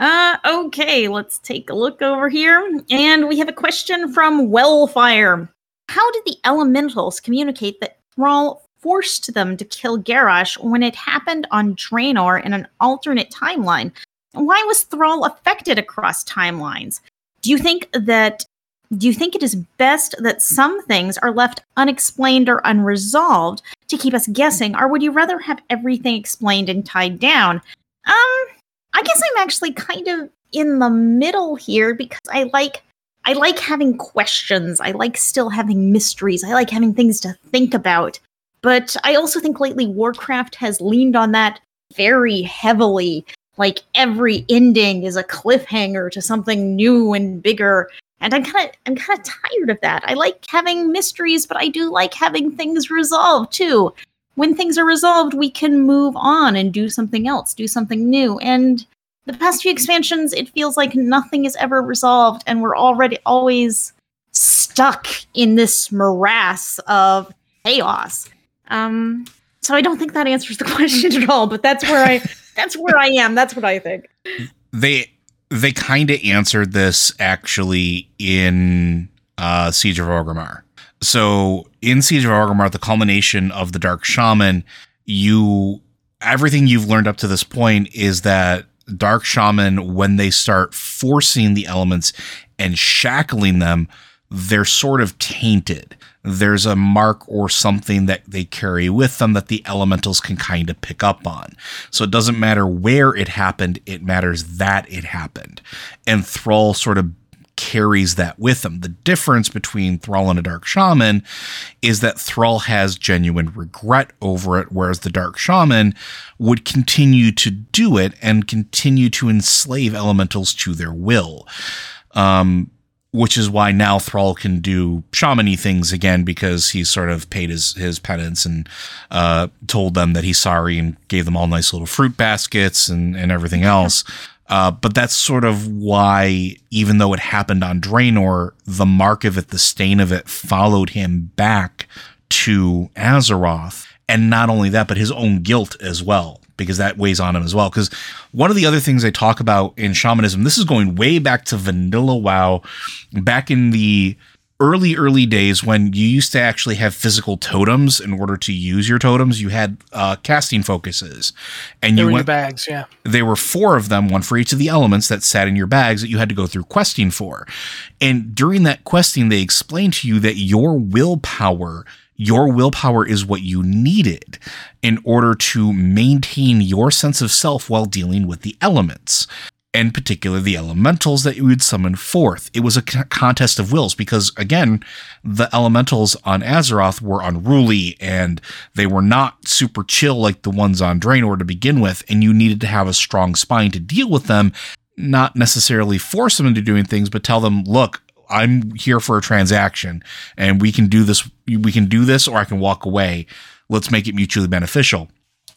Uh, okay, let's take a look over here. And we have a question from Wellfire. How did the elementals communicate that Thrall forced them to kill Garrosh when it happened on Draenor in an alternate timeline. Why was Thrall affected across timelines? Do you think that do you think it is best that some things are left unexplained or unresolved to keep us guessing, or would you rather have everything explained and tied down? Um, I guess I'm actually kind of in the middle here because I like I like having questions. I like still having mysteries. I like having things to think about. But I also think lately Warcraft has leaned on that very heavily. Like every ending is a cliffhanger to something new and bigger. And I'm kind of I'm kind of tired of that. I like having mysteries, but I do like having things resolved too. When things are resolved, we can move on and do something else, do something new. And the past few expansions, it feels like nothing is ever resolved, and we're already always stuck in this morass of chaos. Um, so I don't think that answers the question at all. But that's where I that's where I am. That's what I think. They they kind of answered this actually in uh, Siege of Orgrimmar. So in Siege of Orgrimmar, the culmination of the Dark Shaman, you everything you've learned up to this point is that Dark Shaman, when they start forcing the elements and shackling them, they're sort of tainted. There's a mark or something that they carry with them that the elementals can kind of pick up on. So it doesn't matter where it happened, it matters that it happened. And Thrall sort of carries that with him. The difference between Thrall and a Dark Shaman is that Thrall has genuine regret over it, whereas the Dark Shaman would continue to do it and continue to enslave elementals to their will. Um, which is why now Thrall can do shamany things again because he's sort of paid his his penance and uh, told them that he's sorry and gave them all nice little fruit baskets and and everything else. Uh, but that's sort of why, even though it happened on Draenor, the mark of it, the stain of it, followed him back to Azeroth. And not only that, but his own guilt as well, because that weighs on him as well. Because one of the other things they talk about in shamanism, this is going way back to vanilla WoW, back in the early early days when you used to actually have physical totems in order to use your totems you had uh, casting focuses and They you were in went bags, yeah. there were four of them, one for each of the elements that sat in your bags that you had to go through questing for. And during that questing, they explained to you that your willpower, your willpower is what you needed in order to maintain your sense of self while dealing with the elements. In particular, the elementals that you would summon forth. It was a contest of wills because, again, the elementals on Azeroth were unruly and they were not super chill like the ones on Draenor to begin with, and you needed to have a strong spine to deal with them, not necessarily force them into doing things, but tell them, look, I'm here for a transaction and we can do this we can do this or I can walk away. Let's make it mutually beneficial.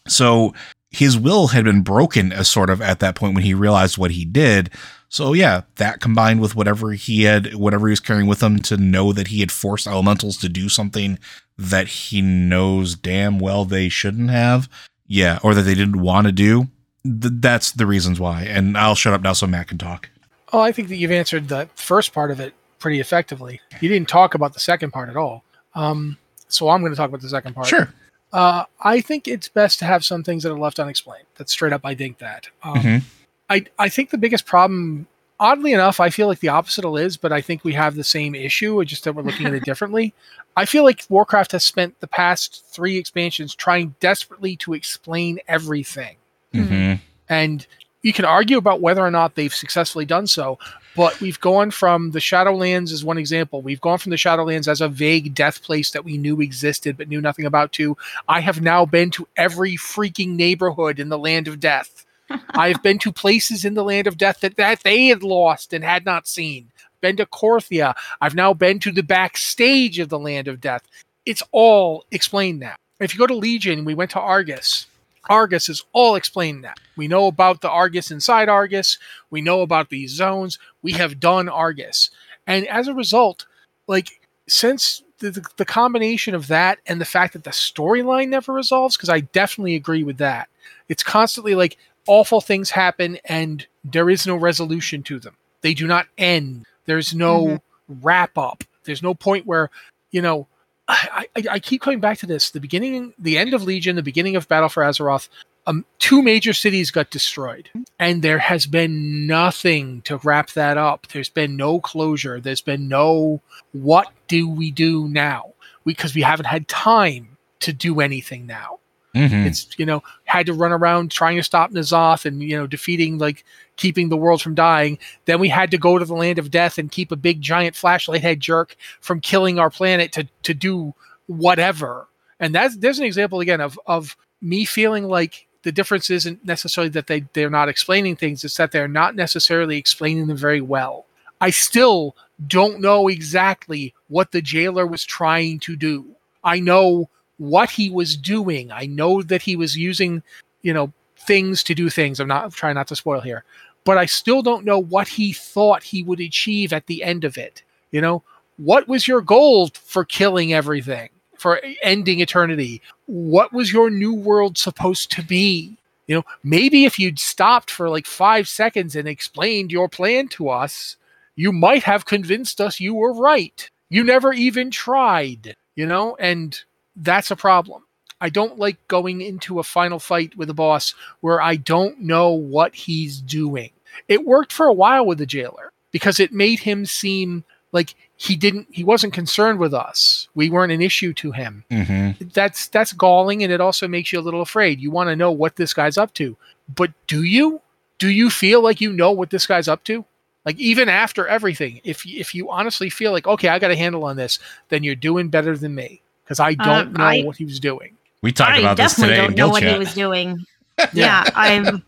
So his will had been broken as sort of at that point when he realized what he did. So yeah, that combined with whatever he had, whatever he was carrying with him to know that he had forced elementals to do something that he knows damn well they shouldn't have. Yeah, or that they didn't want to do. Th- that's the reasons why. And I'll shut up now so Matt can talk. Oh, I think that you've answered the first part of it pretty effectively. You didn't talk about the second part at all. Um, so I'm going to talk about the second part. Sure. Uh, I think it's best to have some things that are left unexplained. That's straight up. I think that. Um, Mhm. I I think the biggest problem, oddly enough, I feel like the opposite of Liz, but I think we have the same issue. Just that we're looking at it differently. I feel like Warcraft has spent the past three expansions trying desperately to explain everything, Mm-hmm. and you can argue about whether or not they've successfully done so. But we've gone from the Shadowlands as one example. We've gone from the Shadowlands as a vague death place that we knew existed but knew nothing about to I have now been to every freaking neighborhood in the land of death. I've been to places in the land of death that, that they had lost and had not seen. Been to Korthia. I've now been to the backstage of the land of death. It's all explained now. If you go to Legion, we went to Argus. Argus is all explained that. We know about the Argus inside Argus. We know about these zones. We have done Argus. And as a result, like since the, the, the combination of that and the fact that the storyline never resolves, because I definitely agree with that. It's constantly like awful things happen and there is no resolution to them. They do not end. There's no Mhm. wrap up. There's no point where, you know, I, I, I keep coming back to this. The beginning, the end of Legion, the beginning of Battle for Azeroth, um, two major cities got destroyed, and there has been nothing to wrap that up. There's been no closure. There's been no what do we do now? Because we haven't had time to do anything now. Mm-hmm. It's you know had to run around trying to stop N'Zoth and you know defeating like keeping the world from dying. Then we had to go to the land of death and keep a big giant flashlight head jerk from killing our planet to to do whatever. And that's there's an example again of of me feeling like the difference isn't necessarily that they they're not explaining things; it's that they're not necessarily explaining them very well. I still don't know exactly what the jailer was trying to do. I know what he was doing. I know that he was using, you know, things to do things. I'm not I'm trying not to spoil here, but I still don't know what he thought he would achieve at the end of it. You know, what was your goal for killing everything, for ending eternity? What was your new world supposed to be? You know, maybe if you'd stopped for like five seconds and explained your plan to us, you might have convinced us you were right. You never even tried, you know, and that's a problem. I don't like going into a final fight with a boss where I don't know what he's doing. It worked for a while with the jailer because it made him seem like he didn't he wasn't concerned with us. We weren't an issue to him. Mm-hmm. That's that's galling and it also makes you a little afraid. You want to know what this guy's up to. But do you? Do you feel like you know what this guy's up to? Like even after everything, if if you honestly feel like okay, I got a handle on this, then you're doing better than me because I don't Um, know I- what he was doing. We talked I about this definitely today in don't know Guild what he was doing. yeah, I've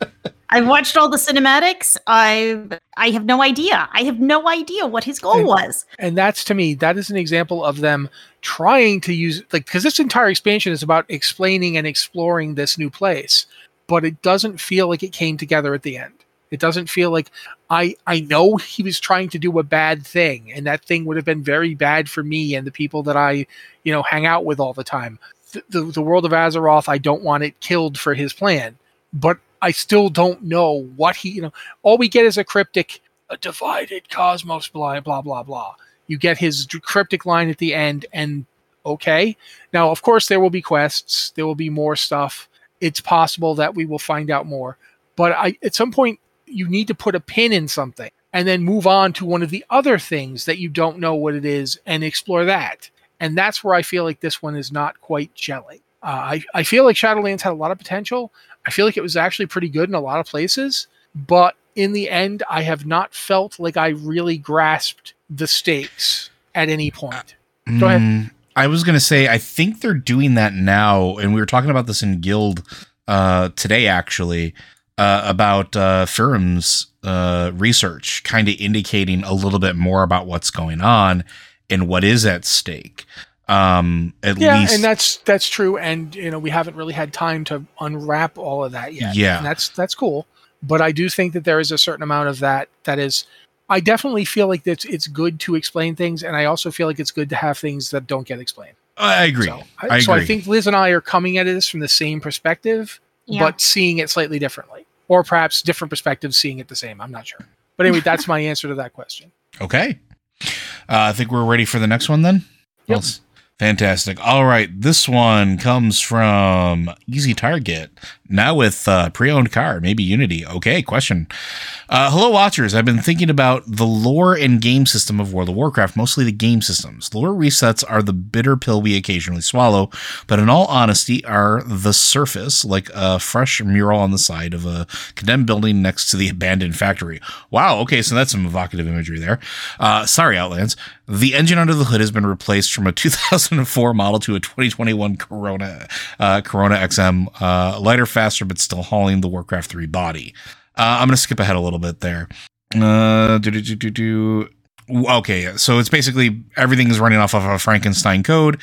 I've watched all the cinematics. I've I have no idea. I have no idea what his goal And- was. and that's to me that is an example of them trying to use like because this entire expansion is about explaining and exploring this new place but it doesn't feel like it came together at the end it doesn't feel like i i know he was trying to do a bad thing and that thing would have been very bad for me and the people that i you know hang out with all the time. The, the, the world of azeroth i don't want it killed for his plan but i still don't know what he you know all we get is a cryptic a divided cosmos blah blah blah blah. You get his cryptic line at the end and okay. Now of course there will be quests. There will be more stuff. It's possible that we will find out more. But i at some point you need to put a pin in something and then move on to one of the other things that you don't know what it is and explore that. And that's where i feel like this one is not quite gelling. Uh, I, I feel like shadowlands had a lot of potential. I feel like it was actually pretty good in a lot of places. But in the end i have not felt like i really grasped the stakes at any point. Go ahead. Mm, I was gonna say I think they're doing that now, and we were talking about this in Guild uh, today actually uh, about uh, Firim's uh, research, kind of indicating a little bit more about what's going on and what is at stake. Um, at yeah least, and that's that's true and you know we haven't really had time to unwrap all of that yet Yeah. and that's that's cool but i do think that there is a certain amount of that that is i definitely feel like it's it's good to explain things and i also feel like it's good to have things that don't get explained I agree. so I, I so I think liz and i are coming at this from the same perspective Yeah. but seeing it slightly differently or perhaps different perspectives seeing it the same i'm not sure but anyway that's my answer to that question Okay. Uh, I think we're ready for the next one then. Yep. Let's- Fantastic. All right. This one comes from Easy Target. Now with uh, pre owned car, maybe Unity. Okay. Question. Uh, hello, watchers. I've been thinking about the lore and game system of World of Warcraft, mostly the game systems. Lore resets are the bitter pill we occasionally swallow, but in all honesty, are the surface, like a fresh mural on the side of a condemned building next to the abandoned factory. Wow. Okay. So that's some evocative imagery there. Uh, sorry, Outlands. The engine under the hood has been replaced from a 2004 model to a 2021 Corona uh, Corona XM, uh, lighter, faster, but still hauling the Warcraft 3 body. Uh, I'm gonna skip ahead a little bit there. Uh, do, do, do, do. Okay, so it's basically everything is running off of a Frankenstein code.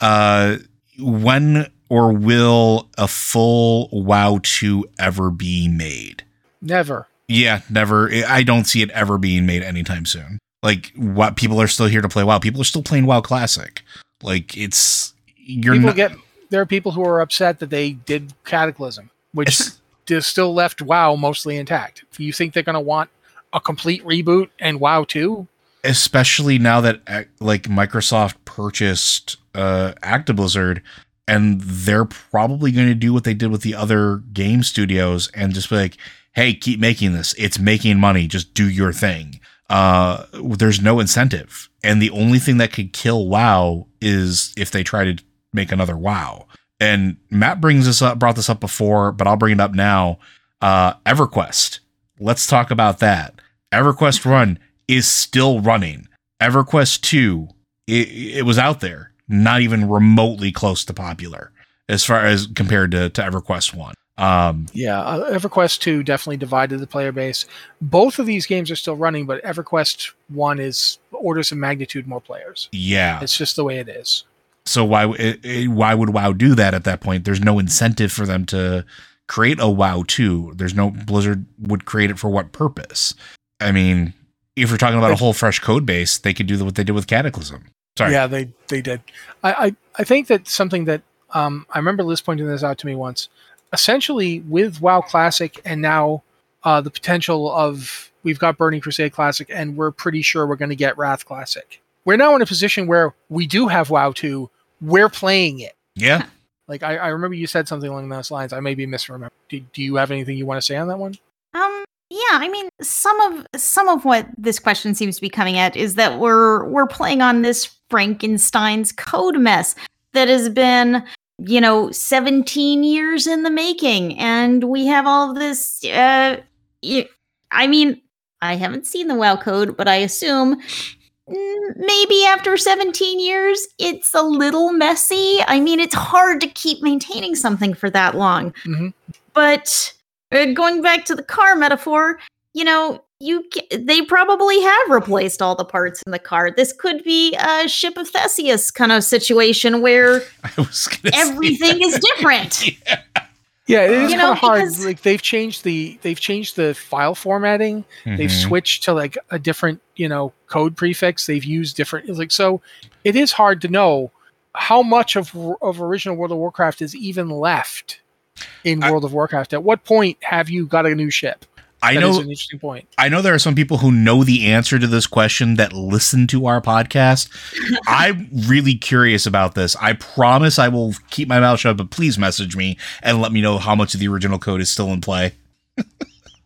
Uh, when or will a full WoW 2 ever be made? never Yeah, never. I don't see it ever being made anytime soon. Like, what people are still here to play WoW. People are still playing WoW Classic. Like, it's you're people not. get there are people who are upset that they did cataclysm which is still left WoW mostly intact. Do you think they're going to want a complete reboot and WoW 2? especially now that uh, like Microsoft purchased uh Actiblizzard and they're probably going to do what they did with the other game studios and just be like hey keep making this it's making money just do your thing uh there's no incentive. And the only thing that could kill wow is if they try to make another wow. And Matt brings this up brought this up before but I'll bring it up now. Uh EverQuest. Let's talk about that. EverQuest Run is still running. EverQuest 2, it, it was out there, not even remotely close to popular as far as compared to, to EverQuest 1. Um, Yeah, uh, EverQuest 2 definitely divided the player base. Both of these games are still running, but EverQuest 1 is orders of magnitude more players. yeah. It's just the way it is. So why it, it- why would WoW do that at that point? There's no incentive for them to create a WoW 2. There's no Blizzard would create it for what purpose? I mean, if we're talking about a whole fresh code base, they could do what they did with Cataclysm. Sorry. Yeah, they they did. I I, I think that something that um, I remember Liz pointing this out to me once. Essentially, with WoW Classic and now uh, the potential of we've got Burning Crusade Classic, and we're pretty sure we're going to get Wrath Classic. We're now in a position where we do have WoW 2. We're playing it. Yeah. Like I, I remember you said something along those lines. I may be misremembering. Do, do you have anything you want to say on that one? Um, yeah, I mean, some of some of what this question seems to be coming at is that we're we're playing on this Frankenstein's code mess that has been, you know, 17 years in the making, and we have all this. Uh, I mean, I haven't seen the WoW code, but I assume maybe after 17 years, it's a little messy. I mean, it's hard to keep maintaining something for that long. hmm But uh, going back to the car metaphor, you know, you ca- they probably have replaced all the parts in the car. This could be a ship of Theseus kind of situation where I was everything is different. Yeah. Yeah, it is You kind know, of hard. because- Like they've changed the they've changed the file formatting. They've Mhm. switched to like a different you know code prefix. They've used different it's like so. It is hard to know how much of of original World of Warcraft is even left in I- World of Warcraft. At what point have you got a new ship? I That is know an interesting point. I know there are some people who know the answer to this question that listen to our podcast. I'm really curious about this. I promise I will keep my mouth shut, but please message me and let me know how much of the original code is still in play.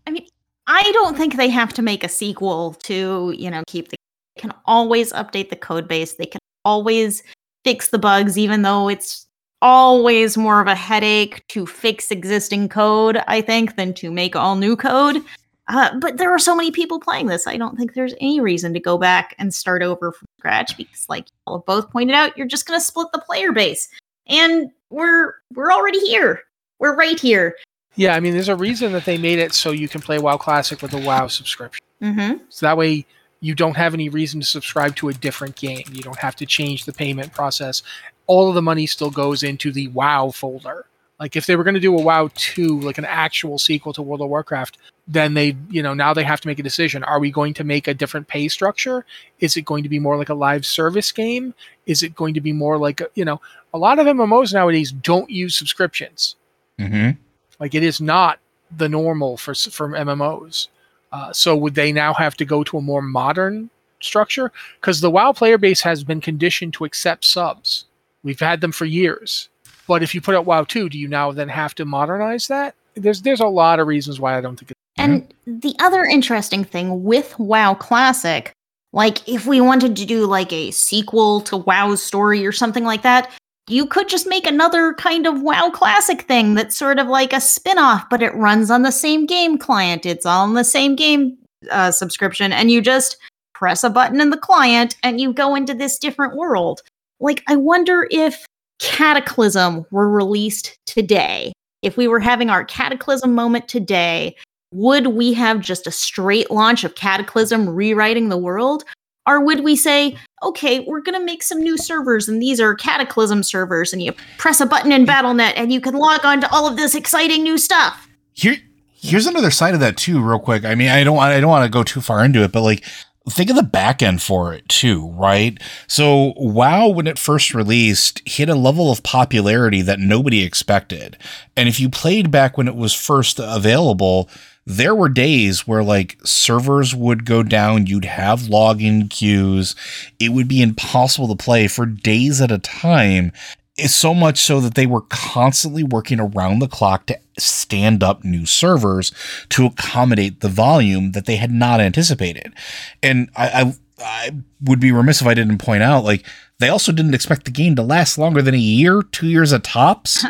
I mean, I don't think they have to make a sequel to, you know, keep the they can always update the code base. They can always fix the bugs even though it's always more of a headache to fix existing code, I think, than to make all new code. Uh, but there are so many people playing this. I don't think there's any reason to go back and start over from scratch because, like you all have both pointed out, you're just going to split the player base, and we're we're already here. We're right here. Yeah, I mean, there's a reason that they made it so you can play WoW Classic with a WoW subscription. Mm-hmm. So that way you don't have any reason to subscribe to a different game. You don't have to change the payment process. All of the money still goes into the WoW folder. Like if they were going to do a WoW 2, like an actual sequel to World of Warcraft, then they, you know, now they have to make a decision. Are we going to make a different pay structure? Is it going to be more like a live service game? Is it going to be more like, a, you know, a lot of MMOs nowadays don't use subscriptions. Mm-hmm. Like it is not the normal for for MMOs. Uh, so would they now have to go to a more modern structure? Because the WoW player base has been conditioned to accept subs. We've had them for years. But if you put out WoW 2, do you now then have to modernize that? There's there's a lot of reasons why I don't think it's And the other interesting thing with WoW Classic, like if we wanted to do like a sequel to WoW's story or something like that, you could just make another kind of WoW Classic thing that's sort of like a spin off, but it runs on the same game client. It's on the same game uh, subscription, and you just press a button in the client and you go into this different world. Like, I wonder if Cataclysm were released today, if we were having our Cataclysm moment today, would we have just a straight launch of Cataclysm rewriting the world? Or would we say, okay, we're going to make some new servers, and these are Cataclysm servers, and you press a button in Battle.net, and you can log on to all of this exciting new stuff? Here, here's another side of that too, real quick. I mean, I don't, want, I don't want to go too far into it, but like, think of the back end for it too, right? So, WoW, when it first released, hit a level of popularity that nobody expected. And if you played back when it was first available, there were days where like servers would go down, you'd have login queues, it would be impossible to play for days at a time. It's so much so that they were constantly working around the clock to stand up new servers to accommodate the volume that they had not anticipated. And I, I, I would be remiss if I didn't point out, like, they also didn't expect the game to last longer than a year, two years at tops,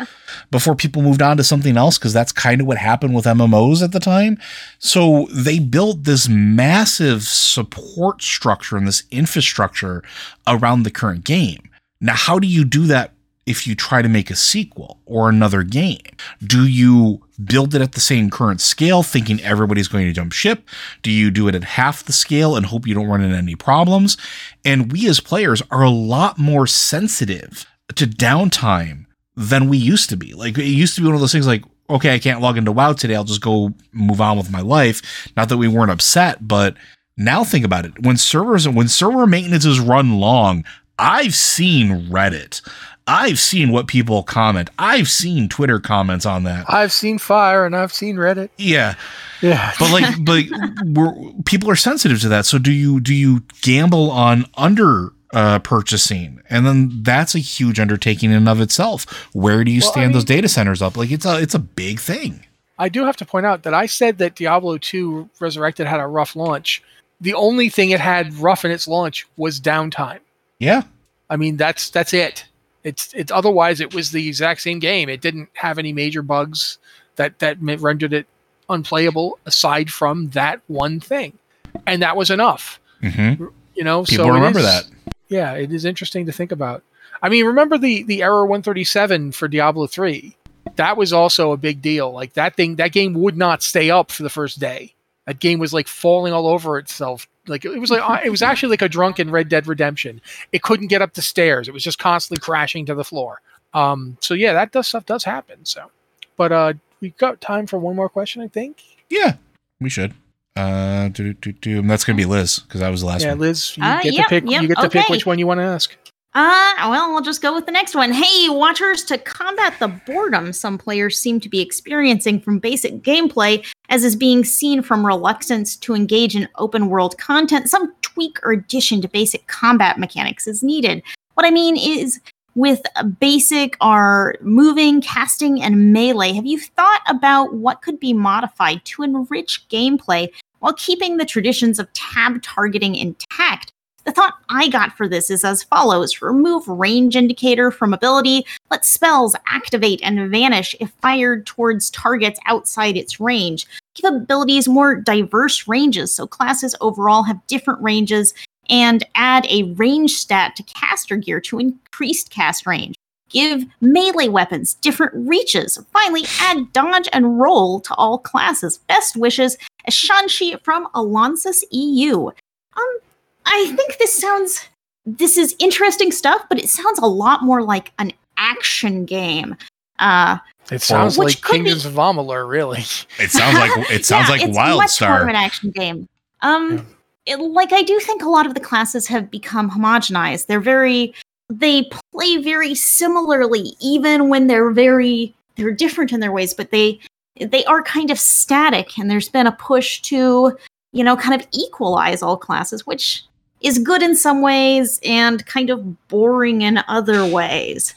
before people moved on to something else, because that's kind of what happened with MMOs at the time. So they built this massive support structure and this infrastructure around the current game. Now, how do you do that if you try to make a sequel or another game? Do you build it at the same current scale, thinking everybody's going to jump ship? Do you do it at half the scale and hope you don't run into any problems? And we as players are a lot more sensitive to downtime than we used to be. Like it used to be one of those things like, okay, I can't log into WoW today. I'll just go move on with my life. Not that we weren't upset, but Now think about it. When servers when server maintenance is run long, I've seen Reddit. I've seen what people comment. I've seen Twitter comments on that. I've seen Fire and I've seen Reddit. Yeah. Yeah. But like but we're people are sensitive to that. So do you do you gamble on under uh, purchasing, and then that's a huge undertaking in and of itself. Where do you Well, I stand those data centers up? Like it's a it's a big thing. I do have to point out that I said that Diablo 2 Resurrected had a rough launch. The only thing it had rough in its launch was downtime. Yeah, I mean, that's that's it. It's it's otherwise it was the exact same game. It didn't have any major bugs that that rendered it unplayable aside from that one thing, and that was enough. hmm You know, people so remember is- that. Yeah, it is interesting to think about. I mean, remember the the error 137 for Diablo 3? That was also a big deal. Like that thing, that game would not stay up for the first day. That game was like falling all over itself. Like it was like it was actually like a drunken Red Dead Redemption. It couldn't get up the stairs. It was just constantly crashing to the floor. Um, so yeah, that does stuff does happen. So, but uh, we got time for one more question, I think. Yeah, we should. Uh, do, do, do. That's gonna be Liz because that was the last yeah, one. Liz, you Uh, get yep, to pick. yep, you get to pick which one you want to ask. Uh, well, I'll just go with the next one. Hey, watchers, to combat the boredom some players seem to be experiencing from basic gameplay, as is being seen from reluctance to engage in open world content, some tweak or addition to basic combat mechanics is needed. What I mean is, with basic are moving, casting, and melee, have you thought about what could be modified to enrich gameplay while keeping the traditions of tab targeting intact? The thought I got for this is as follows remove range indicator from ability, let spells activate and vanish if fired towards targets outside its range. Give abilities more diverse ranges so classes overall have different ranges, and add a range stat to caster gear to increased cast range. Give melee weapons different reaches. Finally, add dodge and roll to all classes. Best wishes, Ashanshi from Alonsus EU. Um, I think this sounds this is interesting stuff, but it sounds a lot more like an action game. Uh, It sounds Which like could be- Kingdoms of Amalur, really. It sounds like it sounds yeah, like it's much more of WildStar. an action game. Um, it- like I do think a lot of the classes have become homogenized. They're very they play very similarly, even when they're very they're different in their ways, but they they are kind of static. And there's been a push to you know kind of equalize all classes, which is good in some ways and kind of boring in other ways.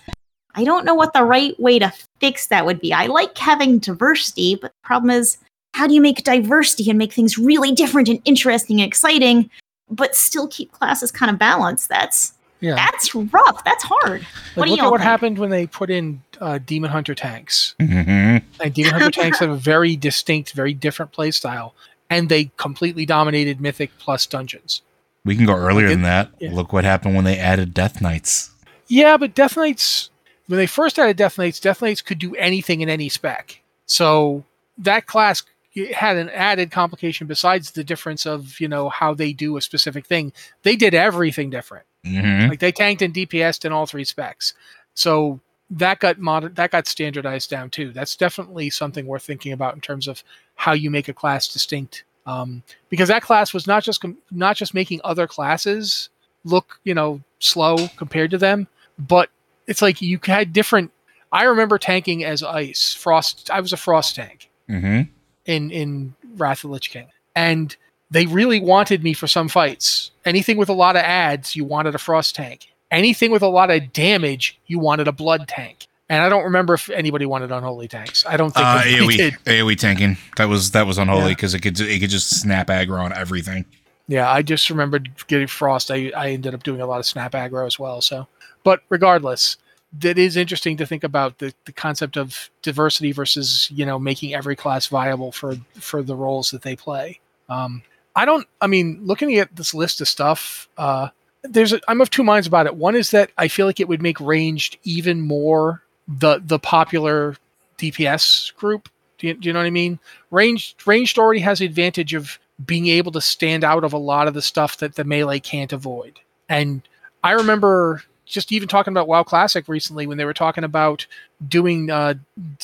I don't know what the right way to fix that would be. I like having diversity, but the problem is how do you make diversity and make things really different and interesting and exciting, but still keep classes kind of balanced? That's Yeah. that's rough. That's hard. What do look at what think? happened when they put in uh, Demon Hunter tanks. Mhm. And Demon Hunter tanks have a very distinct, very different play style, and they completely dominated Mythic plus Dungeons. We can go earlier it- than that. yeah. Look what happened when they added Death Knights. Yeah, but Death Knights, when they first added Death Knights, Death Knights could do anything in any spec. So that class had an added complication besides the difference of you know how they do a specific thing. They did everything different. hmm Like they tanked and DPS'd in all three specs. So that got mod- that got standardized down too. That's definitely something worth thinking about in terms of how you make a class distinct. Um, because that class was not just com- not just making other classes look you know slow compared to them, but it's like you had different. I remember tanking as ice frost. I was a frost tank hmm in in Wrath of Lich King, and they really wanted me for some fights. Anything with a lot of ads, you wanted a frost tank. Anything with a lot of damage, you wanted a blood tank. And I don't remember if anybody wanted unholy tanks. I don't think Uh, AOE, did. AOE tanking. That was that was unholy Yeah. because it could it could just snap aggro on everything. Yeah, I just remembered getting frost. I I ended up doing a lot of snap aggro as well. So, but regardless, that is interesting to think about the, the concept of diversity versus you know making every class viable for for the roles that they play. Um, I don't. I mean, looking at this list of stuff, uh, there's. A, I'm of two minds about it. One is that I feel like it would make ranged even more the the popular DPS group. Do you, do you know what I mean? Ranged ranged already has the advantage of being able to stand out of a lot of the stuff that the melee can't avoid. And I remember just even talking about WoW Classic recently when they were talking about doing, uh,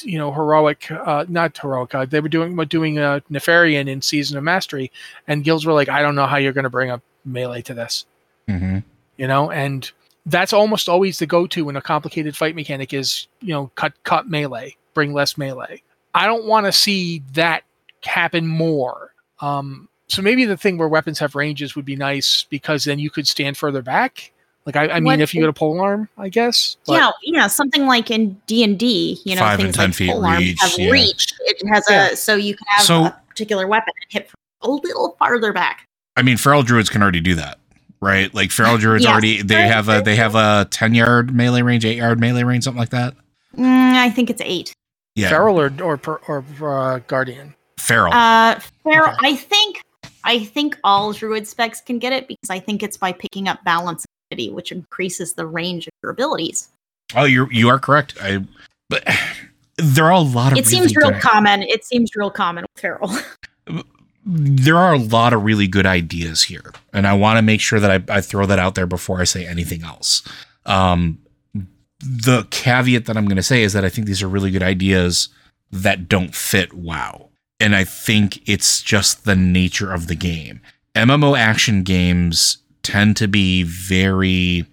you know, heroic, uh, not heroic. Uh, they were doing doing uh, Nefarian in Season of Mastery, and guilds were like, I don't know how you're going to bring up melee to this, hmm you know, and that's almost always the go-to when a complicated fight mechanic is, you know, cut cut melee, bring less melee. I don't want to see that happen more. Um, so maybe the thing where weapons have ranges would be nice because then you could stand further back. Like I, I mean, What- if you get a pole arm, I guess. but- yeah, yeah, something like in D and D, you know, Five and things 10 like feet pole arms have yeah. reach. It has Yeah. a so you can have So- a particular weapon and hit a little farther back. I mean, feral druids can already do that, right? Like feral druids Yes. already they have a they have a ten yard melee range, eight yard melee range, something like that. Mm, I think it's eight. Yeah, Feral or or or uh, guardian. feral. Uh, Feral, Okay. I think I think all druid specs can get it because I think it's by picking up balance affinity, which increases the range of your abilities. oh, you you are correct. I but there are a lot of It seems real good- common. It seems real common with Feral. there are a lot of really good ideas here, and I want to make sure that I, I throw that out there before I say anything else. Um, the caveat that I'm going to say is that I think these are really good ideas that don't fit WoW, and I think it's just the nature of the game. MMO action games tend to be very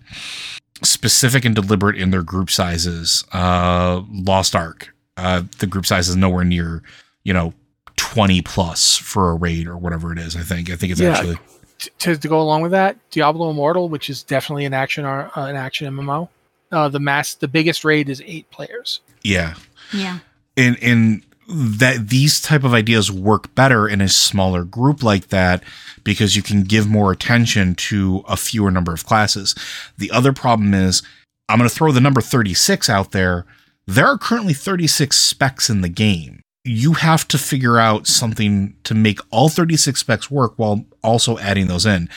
specific and deliberate in their group sizes. Uh, Lost Ark, uh, the group size is nowhere near, you know, 20 plus for a raid or whatever it is. I think. I think it's Yeah. actually. To, to go along with that, Diablo Immortal, which is definitely an action uh, an action MMO. Uh, the mass the biggest raid is eight players. Yeah. yeah. And in that these type of ideas work better in a smaller group like that because you can give more attention to a fewer number of classes. The other problem is I'm going to throw the number 36 out there. There are currently 36 specs in the game. You have to figure out something to make all 36 specs work while also adding those in.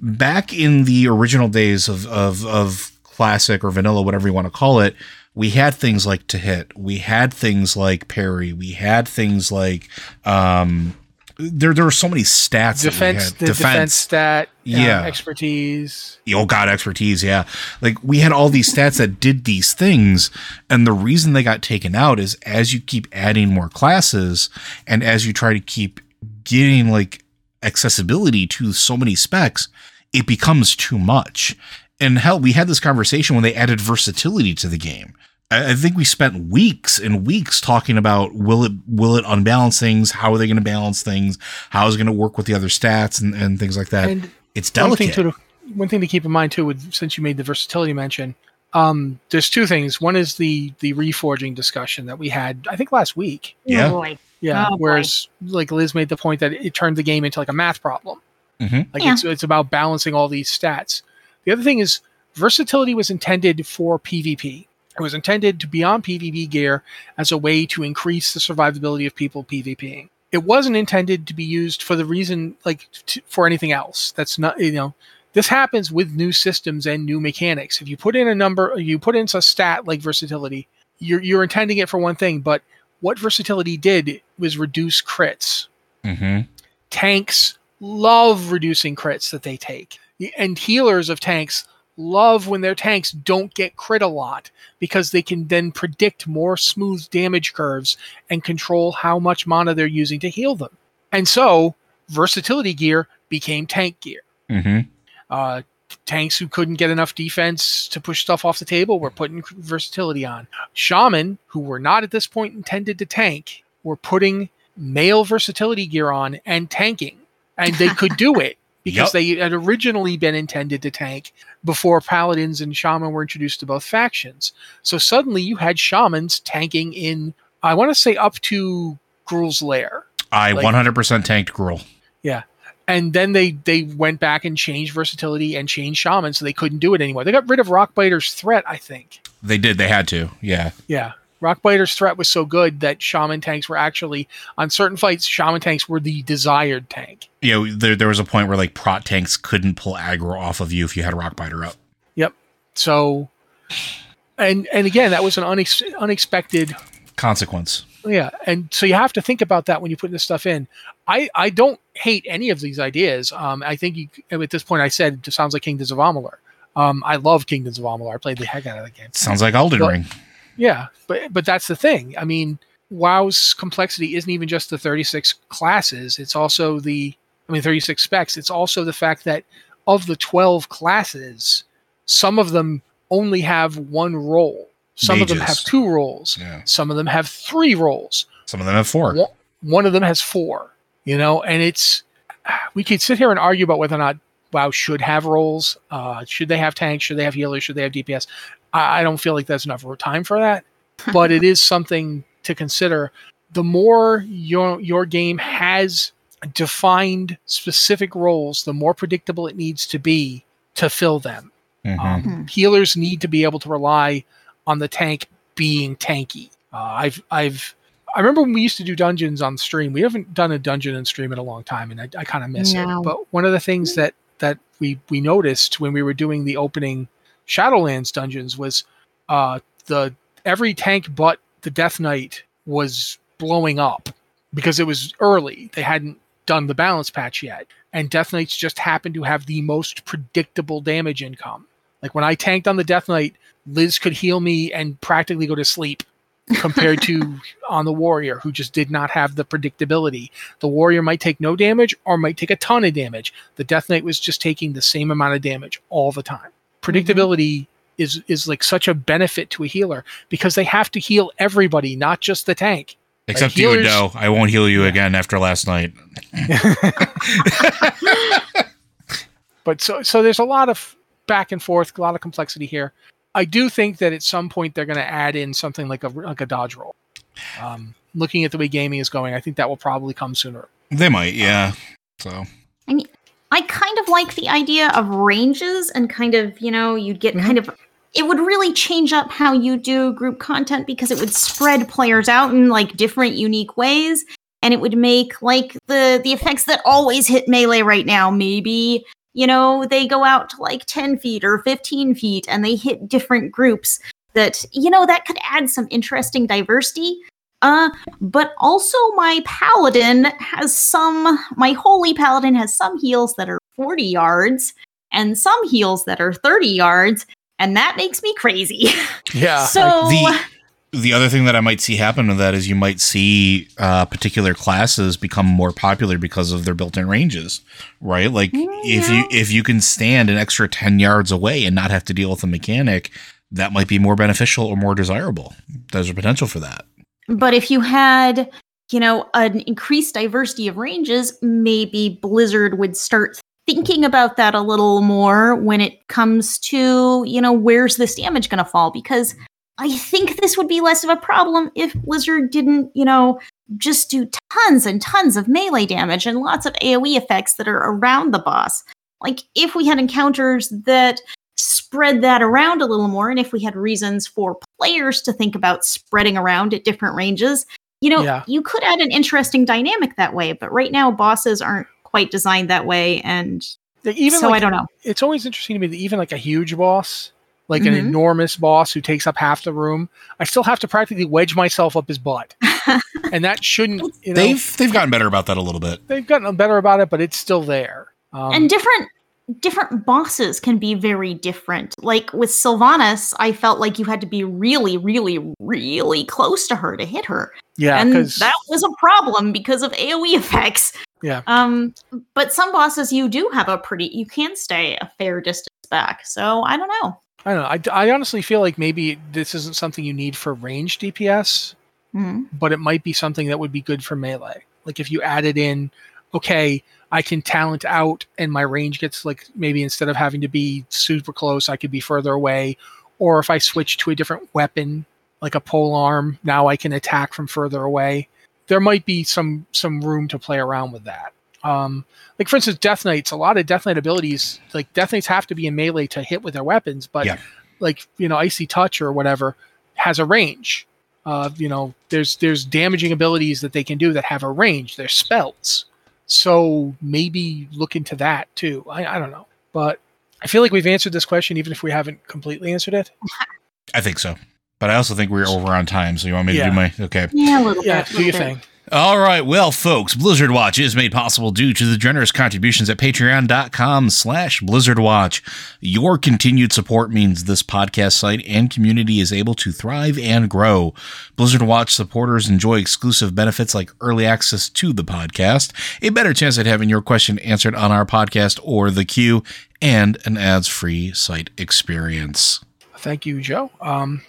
Back in the original days of of of classic or vanilla whatever you want to call it, we had things like to hit we had things like parry we had things like um there there were so many stats defense the defense, stat, uh, Yeah. expertise. oh god expertise yeah. Like we had all these stats that did these things and the reason they got taken out is as you keep adding more classes and as you try to keep getting like accessibility to so many specs it becomes too much. And hell we had this conversation when they added versatility to the game I I think we spent weeks and weeks talking about will it will it unbalance things? How are they going to balance things? How is it going to work with the other stats and, and things like that? And it's one thing delicate. to one thing to keep in mind too, with since you made the versatility mention, um, there's two things. One is the the reforging discussion that we had, I think last week. Yeah. Oh boy. Yeah. Oh, boy. whereas like Liz made the point that it turned the game into like a math problem. Mhm. Like Yeah. it's it's about balancing all these stats. The other thing is versatility was intended for PvP. It was intended to be on PvP gear as a way to increase the survivability of people PvPing. It wasn't intended to be used for the reason like t- for anything else. That's not you know this happens with new systems and new mechanics. If you put in a number, you put in a stat like versatility, you're you're intending it for one thing, but what versatility did was reduce crits Mhm. tanks love reducing crits that they take and healers of tanks love when their tanks don't get crit a lot because they can then predict more smooth damage curves and control how much mana they're using to heal them and so versatility gear became tank gear Mhm. uh, tanks who couldn't get enough defense to push stuff off the table were putting versatility on. Shaman, who were not at this point intended to tank, were putting mail versatility gear on and tanking. And they could do it because Yep. they had originally been intended to tank before paladins and shaman were introduced to both factions. So suddenly you had shamans tanking in, I want to say, up to Gruul's Lair. I Like- 100% tanked Gruul. Yeah. And then they they went back and changed versatility and changed shaman so they couldn't do it anymore they got rid of rockbiter's threat i think They did. They had to. Yeah. yeah rockbiter's threat was so good that shaman tanks were actually on certain fights shaman tanks were the desired tank You know, there, there was a point where like prot tanks couldn't pull aggro off of you if you had a rock biter up. so and and again that was an unex- unexpected Consequence. Yeah, and so you have to think about that when you put this stuff in. I I don't hate any of these ideas. Um, I think you, at this point I said it sounds like Kingdoms of Amalur. Um, I love Kingdoms of Amalur. I played the heck out of that game. Sounds like Elden But- Ring. Yeah, but but that's the thing. I mean, WoW's complexity isn't even just the 36 classes. It's also the I mean 36 specs. It's also the fact that of the 12 classes, some of them only have one role. Some of them have two roles. Yeah. Some of them have three roles. Some of them have four. One, one of them has four. You know, and it's we could sit here and argue about whether or not WoW should have roles. Uh, should they have tanks? Should they have healers? Should they have DPS? I, I don't feel like there's enough time for that, but it is something to consider. The more your your game has defined specific roles, the more predictable it needs to be to fill them. Mhm. Um, Hmm. Healers need to be able to rely on the tank being tanky. Uh, I've I've I remember when we used to do dungeons on stream. We haven't done a dungeon on stream in a long time, and I, I kind of miss No. it. But one of the things that that we we noticed when we were doing the opening Shadowlands dungeons was uh, the every tank but the Death Knight was blowing up because it was early. They hadn't done the balance patch yet, and Death Knights just happened to have the most predictable damage income. Like when I tanked on the Death Knight, Liz could heal me and practically go to sleep compared to on the warrior who just did not have the predictability. The warrior might take no damage or might take a ton of damage. The Death Knight was just taking the same amount of damage all the time. Predictability is is like such a benefit to a healer because they have to heal everybody, not just the tank. Except healers- you, Doe. I won't heal you Yeah. again after last night. But so so there's a lot of back and forth, a lot of complexity here. I do think that at some point they're going to add in something like a like a dodge roll. Um, looking at the way gaming is going, I think that will probably come sooner. They might, yeah. So I kind of like the idea of ranges and kind of, you know, you'd get Mhm. kind of it would really change up how you do group content because it would spread players out in like different unique ways and it would make like the the effects that always hit melee right now maybe you know they go out to like 10 feet or 15 feet and they hit different groups that you know that could add some interesting diversity uh but also my paladin has some my holy paladin has some heals that are 40 yards and some heals that are 30 yards and that makes me crazy Yeah. so the the other thing that I might see happen with that is you might see uh, particular classes become more popular because of their built-in ranges, right? Like if you if you can stand an extra ten yards away and not have to deal with a mechanic, that might be more beneficial or more desirable. There's a potential for that. But if you had, you know, an increased diversity of ranges, maybe Blizzard would start thinking about that a little more when it comes to, you know, where's this damage going to fall? Because I think this would be less of a problem if Blizzard didn't, you know, just do tons and tons of melee damage and lots of AoE effects that are around the boss. Like, if we had encounters that spread that around a little more, and if we had reasons for players to think about spreading around at different ranges, you know, Yeah. you could add an interesting dynamic that way. But right now, bosses aren't quite designed that way, and even so like, I don't know. It's always interesting to me that even like a huge boss, like an Mhm. enormous boss who takes up half the room, I still have to practically wedge myself up his butt, and that shouldn't. You know, they've They've they've gotten better about that a little bit. they've gotten better about it, but it's still there. Um, and different different bosses can be very different. Like with Sylvanas, I felt like you had to be really, really, really close to her to hit her. yeah, and that was a problem because of AoE effects. Yeah. Um, but some bosses you do have a pretty you can stay a fair distance back. So I don't know. I don't know. I, I honestly feel like maybe this isn't something you need for range DPS, Mhm. but it might be something that would be good for melee. Like if you added in, okay, I can talent out and my range gets like maybe instead of having to be super close, I could be further away. Or if I switch to a different weapon, like a pole arm, now I can attack from further away. There might be some some room to play around with that. Um, like for instance, Death Knights, a lot of Death Knight abilities, like Death Knights have to be in melee to hit with their weapons, but Yeah. like you know, Icy Touch or whatever has a range. Uh, you know, there's there's damaging abilities that they can do that have a range. They're spells. So maybe look into that too. I, I don't know. But I feel like we've answered this question even if we haven't completely answered it. I think so. But I also think we're over on time. So you want me to Yeah. do my okay? Yeah, a little Yeah, bit. do your little thing. All right, well, folks, Blizzard Watch is made possible due to the generous contributions at patreon.com slash blizzardwatch. Your continued support means this podcast site and community is able to thrive and grow. Blizzard Watch supporters enjoy exclusive benefits like early access to the podcast, a better chance at having your question answered on our podcast or the queue, and an ads-free site experience. Thank you, Joe. Um,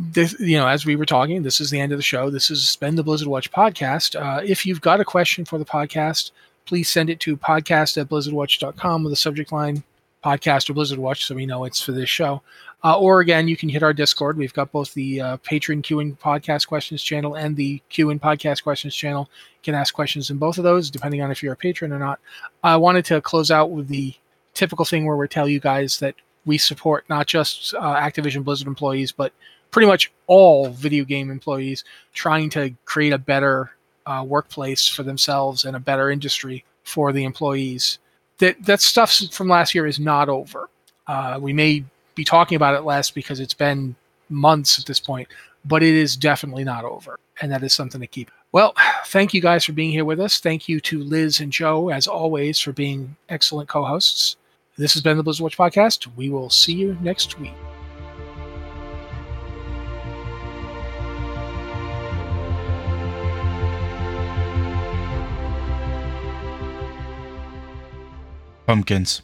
this, you know, as we were talking, this is the end of the show. This is Spend the Blizzard Watch podcast. Uh, if you've got a question for the podcast, please send it to podcast at blizzardwatch.com with the subject line podcast or Blizzard Watch so we know it's for this show. Uh, or again, you can hit our Discord. We've got both the uh, Patreon Queuing Podcast Questions channel and the Queuing Podcast Questions channel. You can ask questions in both of those, depending on if you're a patron or not. I wanted to close out with the typical thing where we tell you guys that we support not just uh, Activision Blizzard employees, but pretty much all video game employees trying to create a better uh, workplace for themselves and a better industry for the employees. That that stuff from last year is not over. Uh, we may be talking about it less because it's been months at this point, but it is definitely not over, and that is something to keep. Well, thank you guys for being here with us. Thank you to Liz and Joe, as always, for being excellent co-hosts. This has been the Blizzard Watch Podcast. We will see you next week. Pumpkins.